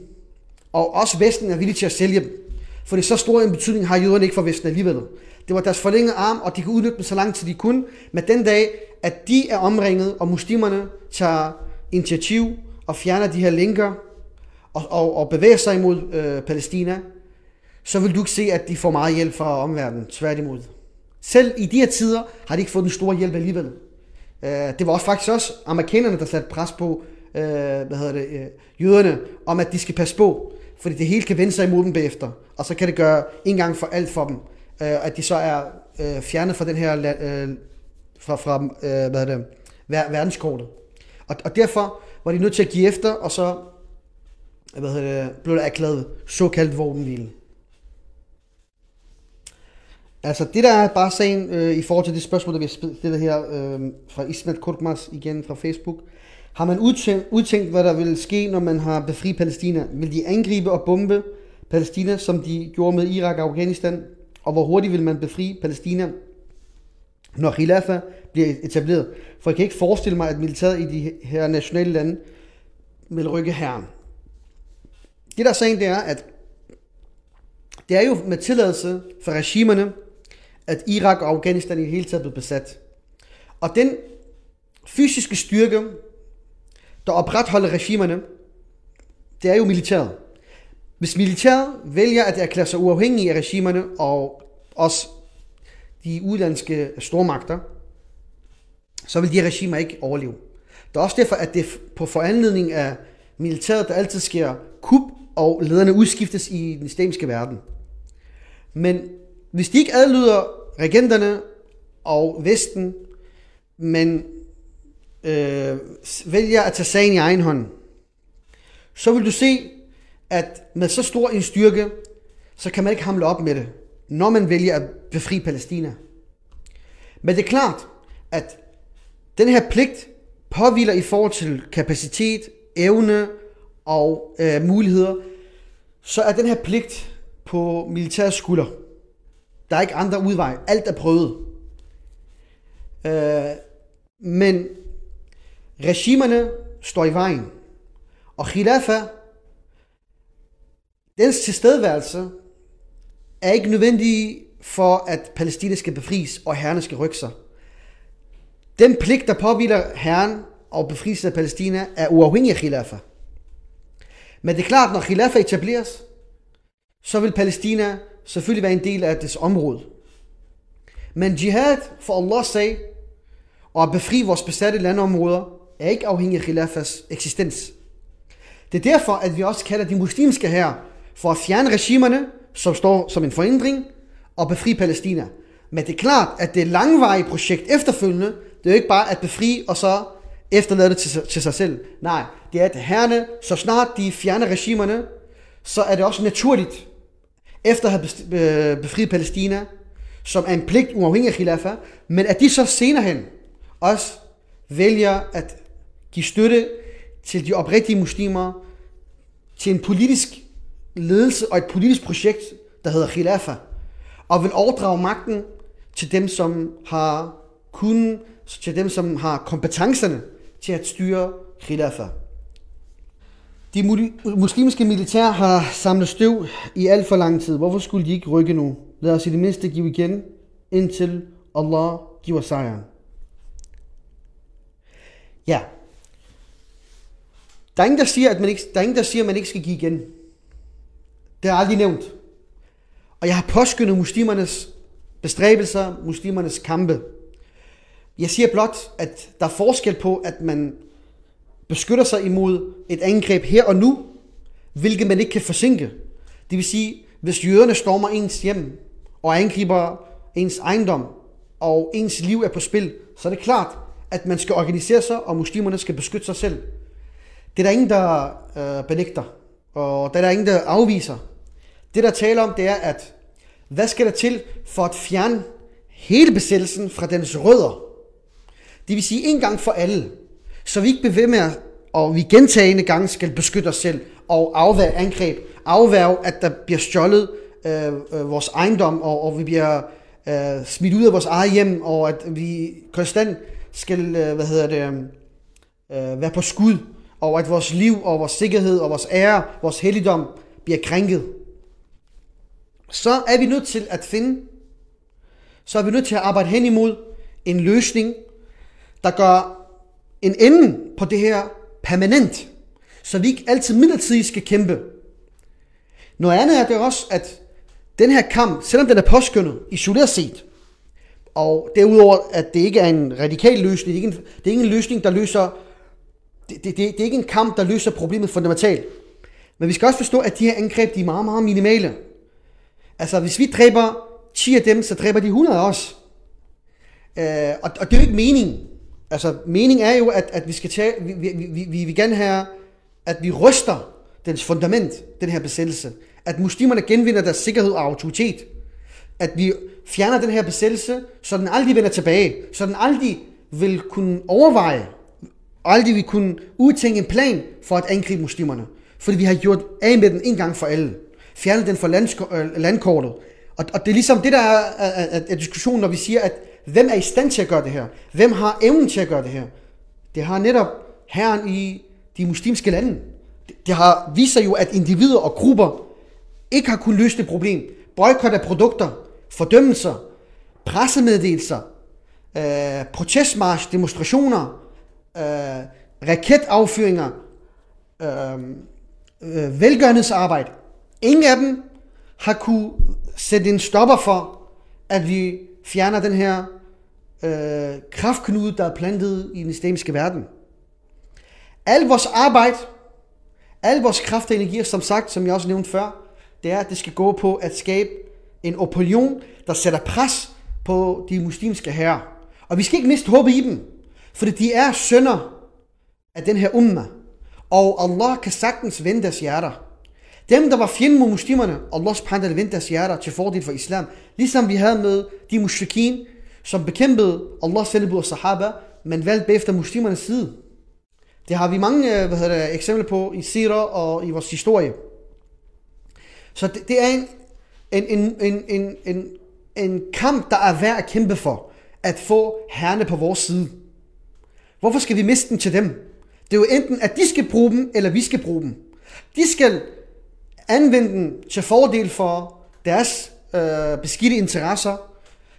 Og også Vesten er villig til at sælge dem. For det så stor en betydning har jøderne ikke for Vesten alligevel. Det var deres forlængede arm, og de kunne udnytte dem så langt, som de kunne. Men den dag, at de er omringet, og muslimerne tager initiativ og fjerner de her linker, og, og, og bevæger sig imod øh, Palæstina, så vil du ikke se, at de får meget hjælp fra omverdenen. Tværtimod. Selv i de her tider har de ikke fået den store hjælp alligevel. Øh, det var også faktisk også amerikanerne, der satte pres på øh, hvad hedder det, øh, jøderne, om at de skal passe på, fordi det hele kan vende sig imod dem bagefter, og så kan det gøre en gang for alt for dem, øh, at de så er øh, fjernet fra den her, øh, fra, fra øh, hvad hedder det, ver- verdenskortet. Og, og derfor var de nødt til at give efter, og så hvad hedder det, blev der erklæret såkaldt våbenhvile. Altså det der er bare sagen øh, i forhold til det spørgsmål, der bliver stillet her øh, fra Ismet Kurkmas igen fra Facebook. Har man udtænkt, udtænkt, hvad der vil ske, når man har befri Palæstina? Vil de angribe og bombe Palæstina, som de gjorde med Irak og Afghanistan? Og hvor hurtigt vil man befri Palæstina, når Khilafa bliver etableret? For jeg kan ikke forestille mig, at militæret i de her nationale lande vil rykke herren. Det der er sagen, det er, at det er jo med tilladelse for regimerne, at Irak og Afghanistan i det hele taget blev besat. Og den fysiske styrke, der opretholder regimerne, det er jo militæret. Hvis militæret vælger at erklære sig uafhængige af regimerne og også de udlandske stormagter, så vil de regimer ikke overleve. Det er også derfor, at det på foranledning af militæret, der altid sker kup, og lederne udskiftes i den islamiske verden. Men hvis de ikke adlyder regenterne og Vesten, men øh, vælger at tage sagen i egen hånd, så vil du se, at med så stor en styrke, så kan man ikke hamle op med det, når man vælger at befri Palæstina. Men det er klart, at den her pligt påviler i forhold til kapacitet, evne og øh, muligheder, så er den her pligt på militær skulder. Der er ikke andre udvej. Alt er prøvet. Øh, men regimerne står i vejen. Og khilafa, dens tilstedeværelse, er ikke nødvendig for, at Palæstina skal befries, og herrerne skal rykke sig. Den pligt, der påviler herren og befrielsen af Palæstina, er uafhængig af khilafa. Men det er klart, når khilafa etableres, så vil Palæstina selvfølgelig være en del af dets område. Men jihad for Allahs sag og at befri vores besatte landområder er ikke afhængig af Khilafas eksistens. Det er derfor, at vi også kalder de muslimske her for at fjerne regimerne, som står som en forhindring, og befri Palæstina. Men det er klart, at det er langvarige projekt efterfølgende. Det er jo ikke bare at befri og så efterlade det til, til sig selv. Nej, det er at herrene, så snart de fjerner regimerne, så er det også naturligt, efter at have øh, befriet Palæstina, som er en pligt uafhængig af khilafa, men at de så senere hen også vælger at give støtte til de oprigtige muslimer, til en politisk ledelse og et politisk projekt, der hedder khilafa, og vil overdrage magten til dem, som har kun til dem, som har kompetencerne til at styre khilafa. De muslimske militær har samlet støv i alt for lang tid. Hvorfor skulle de ikke rykke nu? Lad os i det mindste give igen, indtil Allah giver sejren. Ja. Der er ingen, der siger, at man ikke, der er ingen, der siger, at man ikke skal give igen. Det er aldrig nævnt. Og jeg har påskyndet muslimernes bestræbelser, muslimernes kampe. Jeg siger blot, at der er forskel på, at man beskytter sig imod et angreb her og nu, hvilket man ikke kan forsinke. Det vil sige, hvis jøderne stormer ens hjem og angriber ens ejendom, og ens liv er på spil, så er det klart, at man skal organisere sig, og muslimerne skal beskytte sig selv. Det er der ingen, der øh, benægter, og det er der ingen, der afviser. Det, der taler om, det er, at hvad skal der til for at fjerne hele besættelsen fra dens rødder? Det vil sige en gang for alle, så vi ikke bliver ved med at, og vi gentagende gange skal beskytte os selv og afværge angreb, afværge, at der bliver stjålet øh, øh, vores ejendom, og, og vi bliver øh, smidt ud af vores eget hjem, og at vi konstant skal, øh, hvad hedder det, øh, øh være på skud, og at vores liv og vores sikkerhed og vores ære, vores helligdom bliver krænket. Så er vi nødt til at finde, så er vi nødt til at arbejde hen imod en løsning, der gør en ende på det her permanent, så vi ikke altid midlertidigt skal kæmpe. Noget andet er det også, at den her kamp, selvom den er påskyndet isoleret set, og derudover, at det ikke er en radikal løsning, det er ikke en, det er ikke en løsning, der løser, det, det, det, det er ikke en kamp, der løser problemet fundamentalt. Men vi skal også forstå, at de her angreb, de er meget, meget minimale. Altså, hvis vi dræber 10 af dem, så dræber de 100 også. Øh, og, og det er jo ikke meningen. Altså, meningen er jo, at, at vi skal tage, vi, vi, vi, vi vil gerne have, at vi ryster dens fundament, den her besættelse. At muslimerne genvinder deres sikkerhed og autoritet. At vi fjerner den her besættelse, så den aldrig vender tilbage. Så den aldrig vil kunne overveje, og aldrig vil kunne udtænke en plan for at angribe muslimerne. Fordi vi har gjort af med den en gang for alle. Fjernet den fra øh, landkortet. Og, og det er ligesom det, der er, er, er, er diskussionen, når vi siger, at hvem er i stand til at gøre det her? Hvem har evnen til at gøre det her? Det har netop herren i de muslimske lande. Det har vist sig jo, at individer og grupper ikke har kunnet løse det problem. Boykot af produkter, fordømmelser, pressemeddelelser, øh, protestmarsch, demonstrationer, øh, raketaffyringer, øh, øh, velgørenhedsarbejde. Ingen af dem har kunne sætte en stopper for, at vi fjerner den her øh, kraftknude, der er plantet i den islamiske verden. Al vores arbejde, al vores kraft og energi, som sagt, som jeg også nævnte før, det er, at det skal gå på at skabe en opinion, der sætter pres på de muslimske herrer. Og vi skal ikke miste håbet i dem, for de er sønder af den her umma. Og Allah kan sagtens vende deres hjerter. Dem, der var fjende mod muslimerne, Allah subhanahu wa vendte deres hjerter til fordel for islam. Ligesom vi havde med de mushrikin, som bekæmpede Allah selv og sahaba, men valgte bagefter muslimernes side. Det har vi mange øh, hvad hedder det, eksempler på i Sira og i vores historie. Så det, det er en, en, en, en, en, en, en kamp, der er værd at kæmpe for, at få herrene på vores side. Hvorfor skal vi miste den til dem? Det er jo enten, at de skal bruge dem, eller vi skal bruge dem. De skal anvende den til fordel for deres øh, beskidte interesser,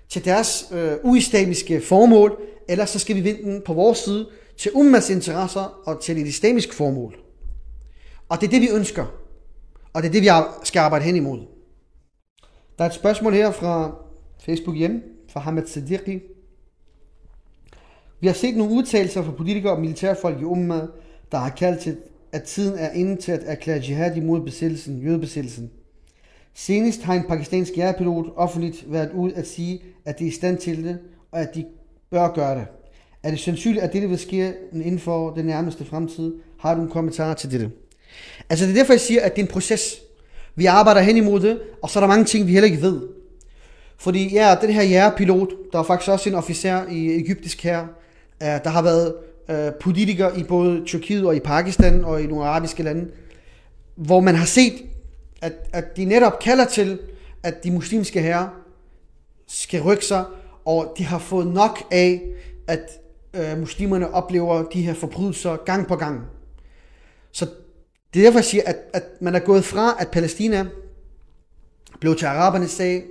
til deres øh, uislamiske formål, eller så skal vi vinde den på vores side til ummas interesser og til et islamisk formål. Og det er det, vi ønsker. Og det er det, vi skal arbejde hen imod. Der er et spørgsmål her fra Facebook igen, fra Hamad Siddiqui. Vi har set nogle udtalelser fra politikere og militærfolk i Umma, der har kaldt til at tiden er inde til at erklære jihad imod besættelsen, jødebesættelsen. Senest har en pakistansk jægerpilot offentligt været ud at sige, at de er i stand til det, og at de bør gøre det. Er det sandsynligt, at dette vil ske inden for den nærmeste fremtid? Har du en kommentar til dette? Altså det er derfor, jeg siger, at det er en proces. Vi arbejder hen imod det, og så er der mange ting, vi heller ikke ved. Fordi ja, den her jægerpilot, der er faktisk også en officer i egyptisk her, øh, der har været øh, politikere i både Tyrkiet og i Pakistan og i nogle arabiske lande, hvor man har set, at, at de netop kalder til, at de muslimske herrer skal rykke sig, og de har fået nok af, at øh, muslimerne oplever de her forbrydelser gang på gang. Så det er derfor, jeg siger, at, at man er gået fra, at Palæstina blev til arabernes sag,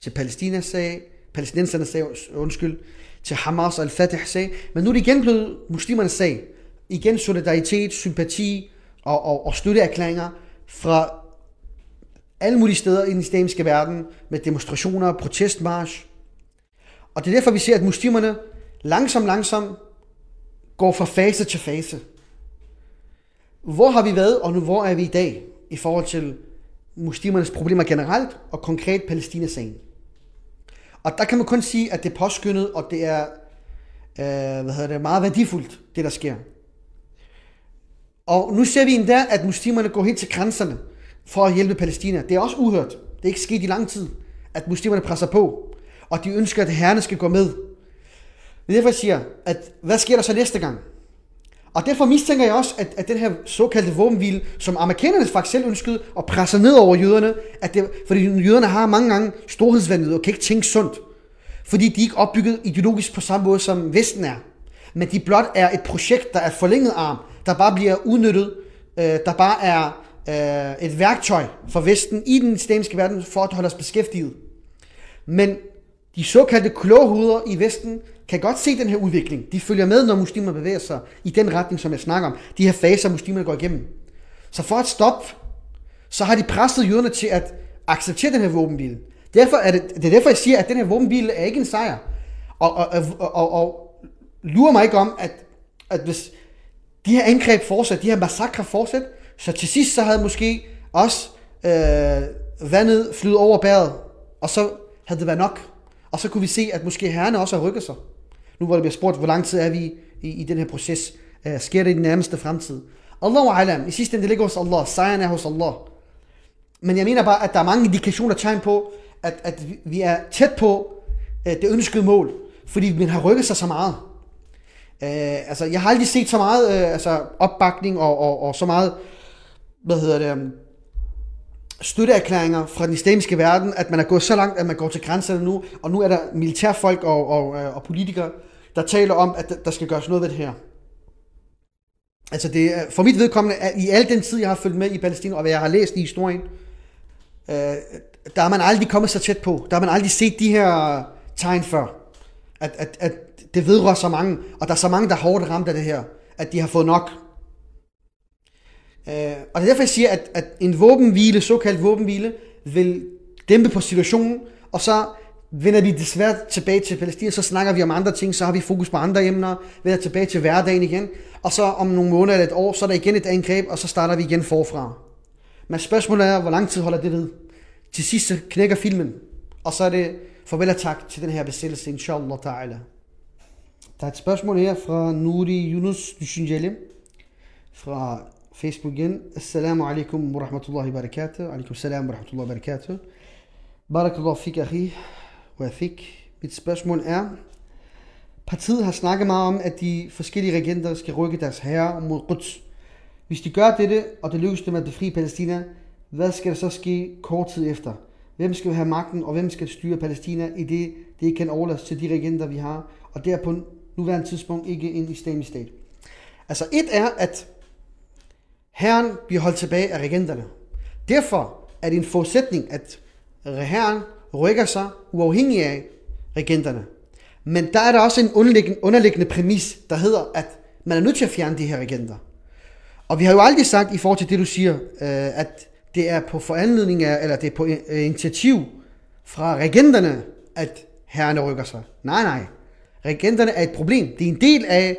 til Palæstinas sag, palæstinensernes sag, undskyld, til Hamas og Al-Fatih sag, men nu er det igen blevet muslimernes sag. Igen solidaritet, sympati og, og, og støtteerklæringer fra alle mulige steder i den islamiske verden, med demonstrationer, protestmarsch. Og det er derfor, vi ser, at muslimerne langsomt, langsomt går fra fase til fase. Hvor har vi været, og nu hvor er vi i dag i forhold til muslimernes problemer generelt, og konkret Palæstinas sagen? Og der kan man kun sige, at det er påskyndet, og det er øh, hvad hedder det, meget værdifuldt, det der sker. Og nu ser vi endda, at muslimerne går helt til grænserne for at hjælpe Palæstina. Det er også uhørt. Det er ikke sket i lang tid, at muslimerne presser på, og de ønsker, at herrene skal gå med. Men derfor, siger, at hvad sker der så næste gang? Og derfor mistænker jeg også, at, at den her såkaldte våbenhvile, som amerikanerne faktisk selv ønskede at presse ned over jøderne, at det, fordi jøderne har mange gange storhedsvandet og kan ikke tænke sundt. Fordi de er ikke opbygget ideologisk på samme måde, som Vesten er. Men de blot er et projekt, der er forlænget arm, der bare bliver udnyttet, øh, der bare er øh, et værktøj for Vesten i den islamiske verden for at holde os beskæftiget. Men de såkaldte klogehuder i Vesten kan godt se den her udvikling. De følger med, når muslimer bevæger sig i den retning, som jeg snakker om. De her faser, muslimerne går igennem. Så for at stoppe, så har de presset jøderne til at acceptere den her våbenhvile. Derfor er det, det er derfor, jeg siger, at den her våbenhvile er ikke en sejr. Og, og, og, og, og lurer mig ikke om, at, at hvis de her angreb fortsat, de her massakre fortsat, så til sidst så havde måske også øh, vandet flyet over bæret, og så havde det været nok. Og så kunne vi se, at måske herrerne også har rykket sig. Nu hvor der bliver spurgt, hvor lang tid er vi i, i den her proces? Uh, sker det i den nærmeste fremtid? Allahu alam. I sidste ende, det ligger hos Allah. Sejren er hos Allah. Men jeg mener bare, at der er mange indikationer tegn på, at, at vi er tæt på uh, det ønskede mål. Fordi man har rykket sig så meget. Uh, altså, jeg har aldrig set så meget uh, altså, opbakning og, og, og så meget, hvad hedder det, um, støtteerklæringer fra den islamiske verden, at man er gået så langt, at man går til grænserne nu, og nu er der militærfolk og, og, og politikere, der taler om, at der skal gøres noget ved det her. Altså det er, for mit vedkommende, at i al den tid, jeg har fulgt med i Palæstina, og hvad jeg har læst i historien, øh, der har man aldrig kommet så tæt på. Der har man aldrig set de her tegn før. At, at, at det vedrører så mange, og der er så mange, der er hårdt ramt af det her, at de har fået nok. Øh, og det er derfor, jeg siger, at, at en våbenhvile, såkaldt våbenhvile, vil dæmpe på situationen, og så vender vi desværre tilbage til Palæstina, så snakker vi om andre ting, så har vi fokus på andre emner, vender tilbage til hverdagen igen, og så om nogle måneder eller et år, så er der igen et angreb, og så starter vi igen forfra. Men spørgsmålet er, hvor lang tid holder det ved? Til sidst så knækker filmen, og så er det farvel og tak til den her besættelse, inshallah ta'ala. Der er et spørgsmål her fra Nuri Yunus Dushinjale, fra Facebook igen. Assalamu alaikum wa rahmatullahi wa barakatuh. Alaikum salam wa rahmatullahi wa barakatuh. Barakallahu fik, akhi. Wa fik. Mit spørgsmål er, partiet har snakket meget om, at de forskellige regenter skal rykke deres herre mod Quds. Hvis de gør dette, og det lykkes dem at fri Palæstina, hvad skal der så ske kort tid efter? Hvem skal have magten, og hvem skal styre Palæstina, i det det ikke kan overlades til de regenter, vi har, og der på nuværende tidspunkt ikke en islamisk stat. Altså et er, at Herren bliver holdt tilbage af regenterne. Derfor er det en forudsætning, at herren rykker sig uafhængig af regenterne. Men der er der også en underliggende, underliggende præmis, der hedder, at man er nødt til at fjerne de her regenter. Og vi har jo aldrig sagt i forhold til det, du siger, øh, at det er på foranledning af, eller det er på øh, initiativ fra regenterne, at herrerne rykker sig. Nej, nej. Regenterne er et problem. Det er en del af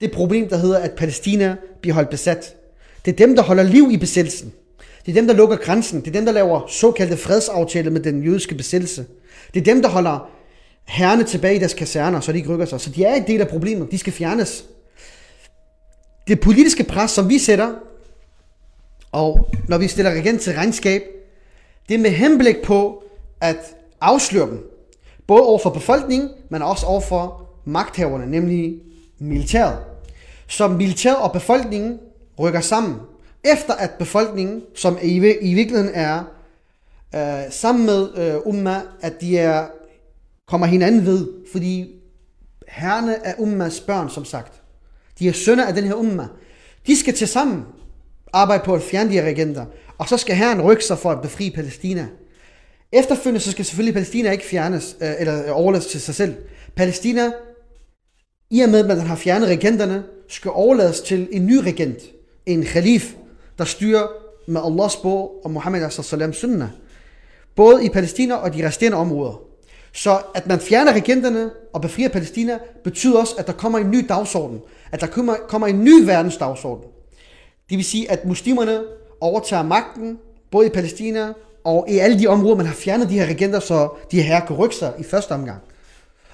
det problem, der hedder, at Palæstina bliver holdt besat. Det er dem, der holder liv i besættelsen. Det er dem, der lukker grænsen. Det er dem, der laver såkaldte fredsaftaler med den jødiske besættelse. Det er dem, der holder herrene tilbage i deres kaserner, så de ikke rykker sig. Så de er en del af problemet. De skal fjernes. Det politiske pres, som vi sætter, Og når vi stiller regent til regnskab, det er med henblik på at afsløre dem. Både over for befolkningen, men også over for magthaverne, nemlig militæret. Så militæret og befolkningen rykker sammen, efter at befolkningen, som i, i virkeligheden er øh, sammen med øh, umma, at de er, kommer hinanden ved, fordi herrene er ummas børn, som sagt. De er sønner af den her umma. De skal til sammen arbejde på at fjerne de her regenter, og så skal herren rykke sig for at befri Palæstina. Efterfølgende så skal selvfølgelig Palæstina ikke fjernes, øh, eller øh, overlades til sig selv. Palæstina, i og med at man har fjernet regenterne, skal overlades til en ny regent, en khalif, der styrer med Allahs bog og Muhammad sallam sunnah. Både i Palæstina og de resterende områder. Så at man fjerner regenterne og befrier Palæstina, betyder også, at der kommer en ny dagsorden. At der kommer, kommer en ny verdensdagsorden. Det vil sige, at muslimerne overtager magten, både i Palæstina og i alle de områder, man har fjernet de her regenter, så de her kan rykke sig i første omgang.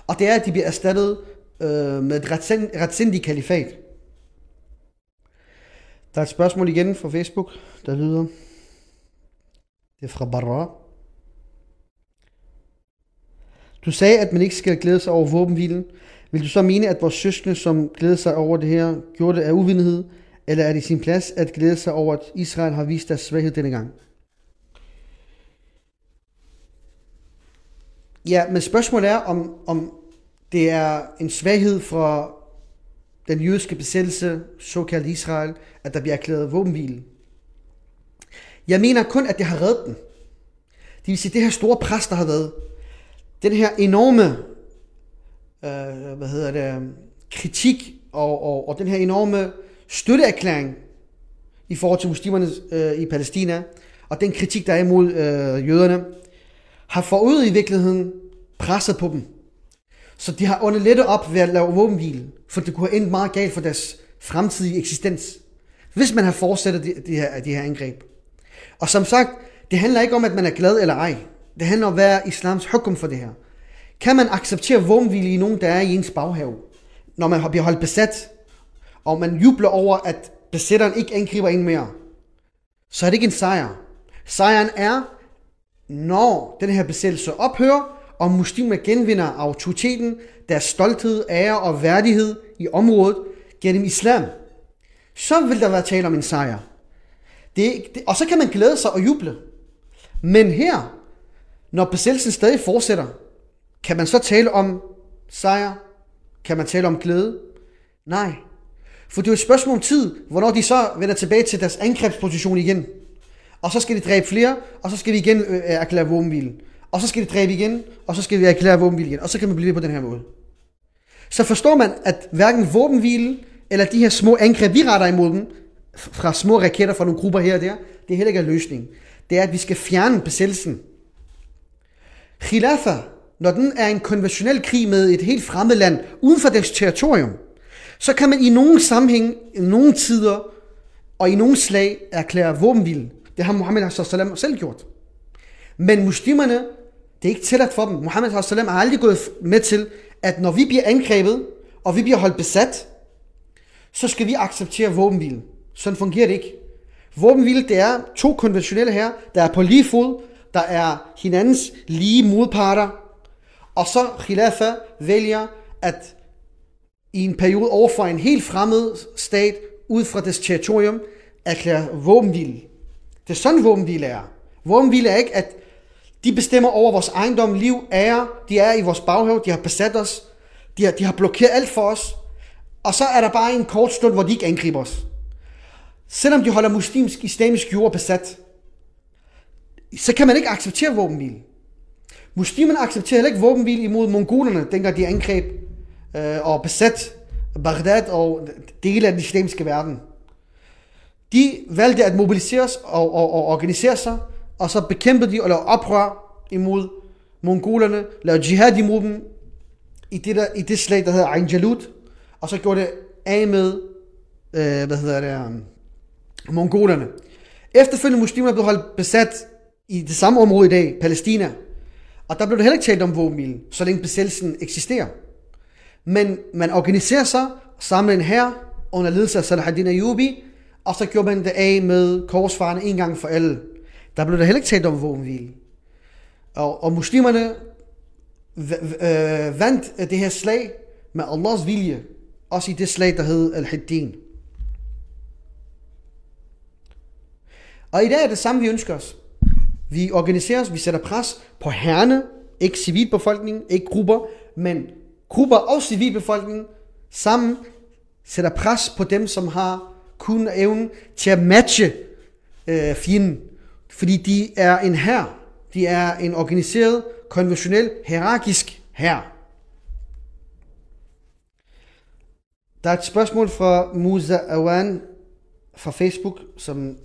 Og det er, at de bliver erstattet øh, med et retsindigt kalifat. Der er et spørgsmål igen fra Facebook, der lyder, det er fra Barra. Du sagde, at man ikke skal glæde sig over våbenhvilen. Vil du så mene, at vores søskende, som glæder sig over det her, gjorde det af uvidenhed, eller er det sin plads at glæde sig over, at Israel har vist deres svaghed denne gang? Ja, men spørgsmålet er, om, om det er en svaghed fra den jødiske besættelse, såkaldt Israel, at der bliver erklæret våbenhvile. Jeg mener kun, at det har reddet den. Det vil sige, det her store pres, der har været, den her enorme øh, hvad hedder det, kritik og, og, og den her enorme støtteerklæring i forhold til muslimerne øh, i Palæstina, og den kritik, der er imod øh, jøderne, har forud i virkeligheden presset på dem. Så de har åndet lidt op ved at lave våbenhvile, for det kunne have endt meget galt for deres fremtidige eksistens, hvis man har fortsat de, de, her, de her angreb. Og som sagt, det handler ikke om, at man er glad eller ej. Det handler om, hvad er islams hukum for det her. Kan man acceptere våbenhvile i nogen, der er i ens baghave, når man bliver holdt besat, og man jubler over, at besætteren ikke angriber en mere, så er det ikke en sejr. Sejren er, når den her besættelse ophører, og muslimer genvinder autoriteten, deres stolthed, ære og værdighed i området gennem islam, så vil der være tale om en sejr. Det, det, og så kan man glæde sig og juble. Men her, når besættelsen stadig fortsætter, kan man så tale om sejr? Kan man tale om glæde? Nej. For det er jo et spørgsmål om tid, hvornår de så vender tilbage til deres angrebsposition igen. Og så skal de dræbe flere, og så skal de igen øh, erklære våbenhvilen. Og så skal de dræbe igen, og så skal vi erklære våbenhvile igen. Og så kan man blive på den her måde. Så forstår man, at hverken våbenhvile, eller de her små angreb, vi retter imod dem, fra små raketter fra nogle grupper her og der, det er heller ikke en løsning. Det er, at vi skal fjerne besættelsen. Khilafa, når den er en konventionel krig med et helt fremmed land uden for dets territorium, så kan man i nogle sammenhæng, i nogle tider og i nogle slag erklære våbenhvile. Det har Muhammed sallam selv gjort. Men muslimerne, det er ikke tilladt for dem. Muhammed sallam har aldrig gået med til, at når vi bliver angrebet, og vi bliver holdt besat, så skal vi acceptere våbenhvilen. Sådan fungerer det ikke. Våbenhvile, det er to konventionelle her, der er på lige fod, der er hinandens lige modparter, og så Khilafa vælger at i en periode overfor en helt fremmed stat, ud fra dets territorium, erklære våbenhvile. Det er sådan våbenhvile er. Våbenhvile er ikke, at de bestemmer over vores ejendom, liv, ære. De er i vores baghave, de har besat os. De har, de har blokeret alt for os. Og så er der bare en kort stund, hvor de ikke angriber os. Selvom de holder muslimsk, islamisk jord besat, så kan man ikke acceptere våbenhvile. Muslimerne accepterer heller ikke våbenhvile imod mongolerne, dengang de angreb øh, og besat Baghdad og dele af den islamiske verden. De valgte at mobiliseres og, og, og organisere sig, og så bekæmpede de og lavede oprør imod mongolerne, lavede jihad imod dem i det, der, i det slag, der hedder Ain Jalut, og så gjorde det af med, øh, hvad hedder det, um, mongolerne. Efterfølgende muslimer blev holdt besat i det samme område i dag, Palæstina, og der blev det heller ikke talt om våbenhvile, så længe besættelsen eksisterer. Men man organiserer sig, samler en her under ledelse af Salahuddin Ayyubi, og så gjorde man det af med korsfarerne en gang for alle. Der blev der heller ikke talt om våbenhvile. Og, og muslimerne øh, vandt det her slag med Allahs vilje, også i det slag, der hed Al-Hiddin. Og i dag er det samme, vi ønsker os. Vi organiserer os, vi sætter pres på herrene, ikke civilbefolkningen, ikke grupper, men grupper og civilbefolkningen sammen sætter pres på dem, som har kun evnen til at matche øh, fjenden. Fordi de er en her, de er en organiseret, konventionel, hierarkisk her. Der er et spørgsmål fra Musa Awan fra Facebook, som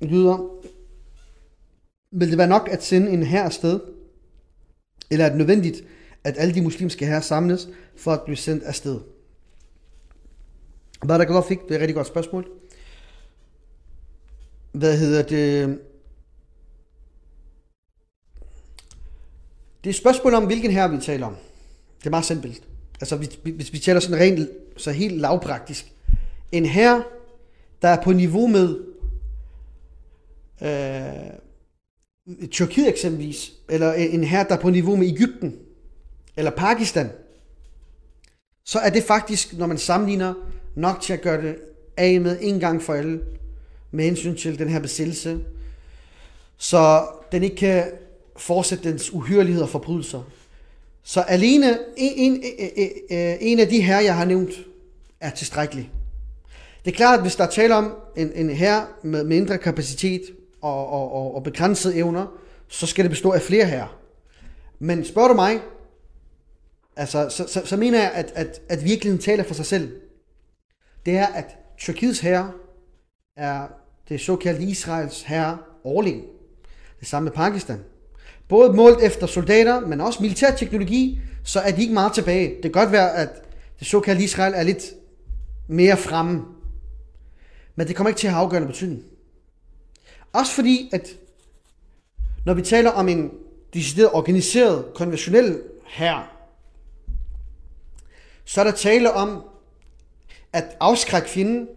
lyder, vil det være nok at sende en her afsted? Eller er det nødvendigt, at alle de muslimske her samles for at blive sendt afsted? Barakallah fik, det er et rigtig godt spørgsmål. Hvad hedder det? Det er et spørgsmål om, hvilken her vi taler om. Det er meget simpelt. Altså, hvis, hvis vi taler sådan rent, så helt lavpraktisk. En her, der er på niveau med øh, Tyrkiet eksempelvis, eller en her, der er på niveau med Ægypten, eller Pakistan, så er det faktisk, når man sammenligner, nok til at gøre det af med en gang for alle, med hensyn til den her besættelse, så den ikke kan fortsætte dens uhyrelighed og forbrydelser. Så alene en, en, en, en af de her, jeg har nævnt, er tilstrækkelig. Det er klart, at hvis der er tale om en, en her med mindre kapacitet og, og, og, og begrænsede evner, så skal det bestå af flere her. Men spørger du mig, altså, så, så, så mener jeg, at, at, at virkeligheden taler for sig selv. Det er, at Tyrkiets herre er det såkaldte Israels herre overlegen. Det samme med Pakistan. Både målt efter soldater, men også militær teknologi, så er de ikke meget tilbage. Det kan godt være, at det såkaldte Israel er lidt mere fremme. Men det kommer ikke til at have afgørende betydning. Også fordi, at når vi taler om en decideret organiseret, konventionel her, så er der tale om at afskrække fjenden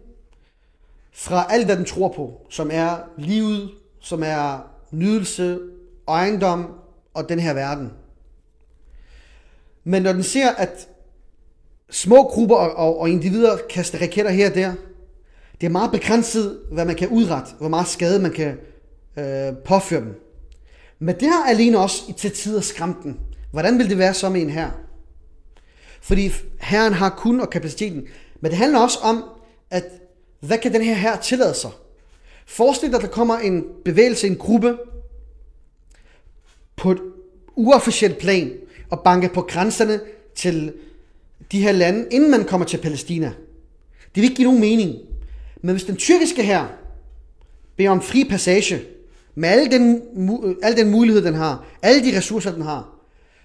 fra alt, hvad den tror på, som er livet, som er nydelse, ejendom og den her verden. Men når den ser, at små grupper og, og, og individer kaster raketter her og der, det er meget begrænset, hvad man kan udrette, hvor meget skade man kan øh, påføre dem. Men det har alene også til tider skræmt den. Hvordan vil det være så med en her? Fordi herren har kun og kapaciteten. Men det handler også om, at hvad kan den her her tillade sig? Forestil dig, at der kommer en bevægelse, en gruppe, på et uofficielt plan, og banke på grænserne til de her lande, inden man kommer til Palæstina. Det vil ikke give nogen mening. Men hvis den tyrkiske her beder om fri passage, med al den, al den mulighed, den har, alle de ressourcer, den har,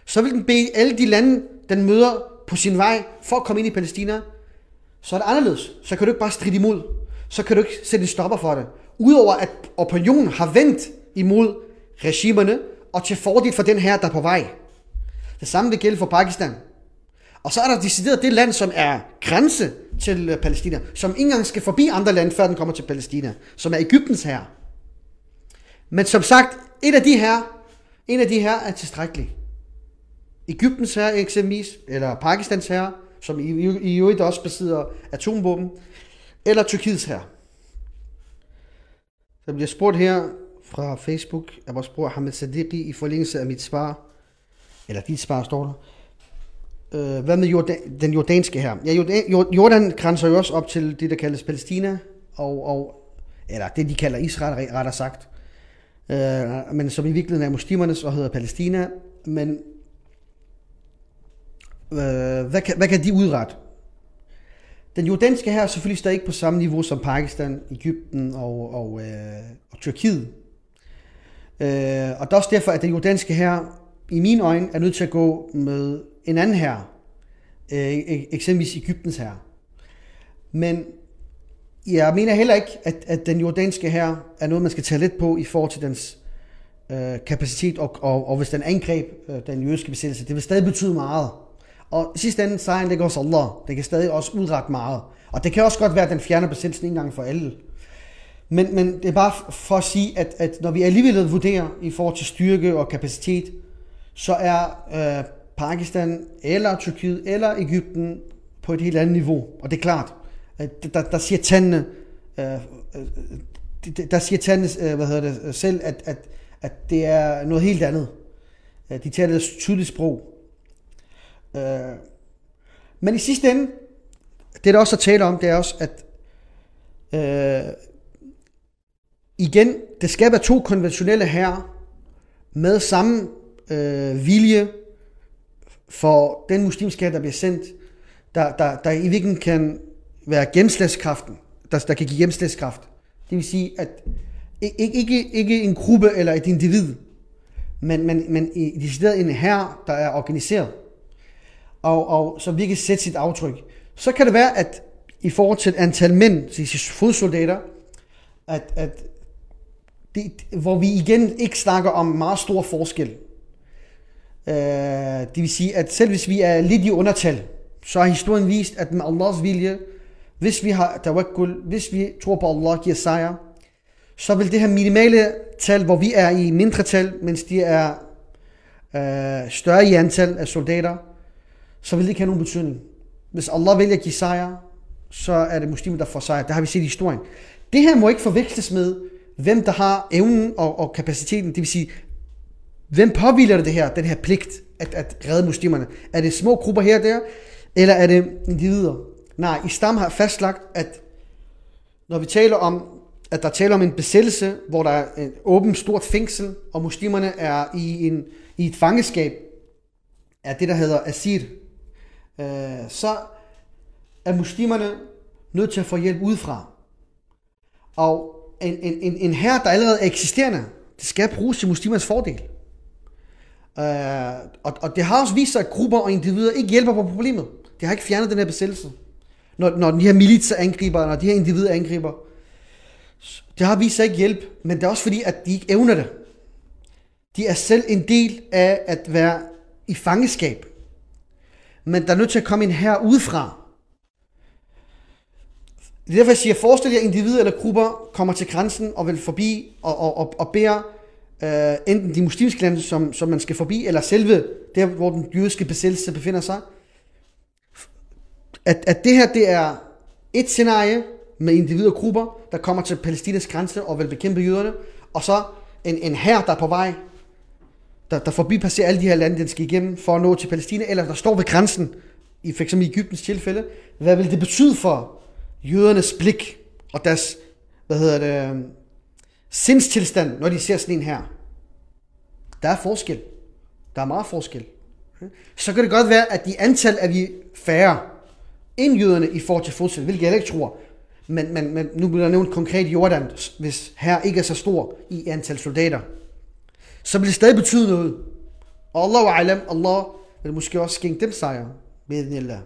så vil den bede alle de lande, den møder på sin vej for at komme ind i Palæstina, så er det anderledes. Så kan du ikke bare stride imod. Så kan du ikke sætte en stopper for det. Udover at opinionen har vendt imod regimerne, og til fordel for den her, der er på vej. Det samme vil gælde for Pakistan. Og så er der decideret det land, som er grænse til øh, Palæstina, som ikke engang skal forbi andre lande, før den kommer til Palæstina, som er Ægyptens her. Men som sagt, et af de her, en af de her er tilstrækkelig. Ægyptens her eksempelvis, eller Pakistans her, som i, i øvrigt også besidder atomvåben, eller Tyrkiets her. Der bliver spurgt her fra Facebook af vores bror Hamid Sadiqi i forlængelse af mit svar, eller dit svar står der. Øh, hvad med Jordan, den jordanske her? Ja, Jordan, Jordan grænser jo også op til det, der kaldes Palæstina, og, og, eller det, de kalder Israel, rettere sagt. Øh, men som i virkeligheden er muslimernes og hedder Palæstina. Men øh, hvad, kan, hvad kan de udrette? Den jordanske her er selvfølgelig stadig ikke på samme niveau som Pakistan, Ægypten og, og, øh, og Tyrkiet. Øh, og det er også derfor, at den jordanske her i mine øjne er nødt til at gå med en anden her, øh, e, eksempelvis Ægyptens her. Men jeg mener heller ikke, at, at den jordanske her er noget, man skal tage lidt på i forhold til dens øh, kapacitet, og, og, og hvis den angreb øh, den jødiske besættelse, det vil stadig betyde meget. Og i sidste ende, sejren ligger hos Allah. Det kan stadig også udrette meget. Og det kan også godt være, at den fjerner besættelsen en gang for alle. Men, men det er bare for at sige, at, at når vi alligevel vurderer i forhold til styrke og kapacitet, så er øh, Pakistan eller Tyrkiet eller Ægypten på et helt andet niveau. Og det er klart, at der, der siger tandene, øh, øh der siger tandene øh, hvad hedder det, selv, at, at, at det er noget helt andet. Øh, de taler et tydeligt sprog. Øh, men i sidste ende, det der også er tale om, det er også, at øh, igen, det skal være to konventionelle her med samme øh, vilje for den muslimske her, der bliver sendt, der, der, der i virkeligheden kan være gennemslagskraften, der, der kan give gennemslagskraft. Det vil sige, at ikke, ikke, ikke en gruppe eller et individ, men, men, men i decideret en her, der er organiseret, og, og så virkelig sætte sit aftryk. Så kan det være, at i forhold til antal mænd, til fodsoldater, at, at det, hvor vi igen ikke snakker om meget stor forskel. Øh, det vil sige, at selv hvis vi er lidt i undertal, så har historien vist, at med Allahs vilje, hvis vi har tawakkul, hvis vi tror på Allah giver sejr, så vil det her minimale tal, hvor vi er i mindre tal, mens de er øh, større i antal af soldater, så vil det ikke have nogen betydning. Hvis Allah vælger at give sejr, så er det muslimer, der får sejr. Det har vi set i historien. Det her må ikke forveksles med, hvem der har evnen og, og kapaciteten. Det vil sige, hvem påviler det her, den her pligt at, at redde muslimerne? Er det små grupper her og der, eller er det individer? Nej, islam har fastlagt, at når vi taler om, at der taler om en besættelse, hvor der er en åben stort fængsel, og muslimerne er i, en, i et fangeskab, er det, der hedder asir, øh, så er muslimerne nødt til at få hjælp udefra. Og en, en, en, en her, der allerede er eksisterende, det skal bruges til muslimers fordel. Uh, og, og det har også vist sig, at grupper og individer ikke hjælper på problemet. Det har ikke fjernet den her besættelse. Når, når de her militser angriber, når de her individer angriber, det har vist sig ikke hjælp, men det er også fordi, at de ikke evner det. De er selv en del af at være i fangeskab. Men der er nødt til at komme en her udefra. Det er derfor, jeg siger, forestil jer, at individer eller grupper kommer til grænsen og vil forbi og, og, og, og beder øh, enten de muslimske lande, som, som man skal forbi, eller selve der, hvor den jødiske besættelse befinder sig. At, at det her, det er et scenarie med individer og grupper, der kommer til Palæstinas grænse og vil bekæmpe jøderne, og så en, en her, der er på vej, der, der forbipasserer alle de her lande, den skal igennem for at nå til Palæstina, eller der står ved grænsen, i f.eks. i Ægyptens tilfælde, hvad vil det betyde for jødernes blik og deres, hvad hedder det, øhm, sindstilstand, når de ser sådan en her. Der er forskel. Der er meget forskel. Så kan det godt være, at de antal er vi færre end jøderne i forhold til fodsel, hvilket jeg ikke tror. Men, men, men nu bliver der nævnt konkret Jordan, hvis her ikke er så stor i antal soldater, så vil det stadig betyde noget. Og Allah alam, Allah vil måske også skænke dem sejr. Bidnillah.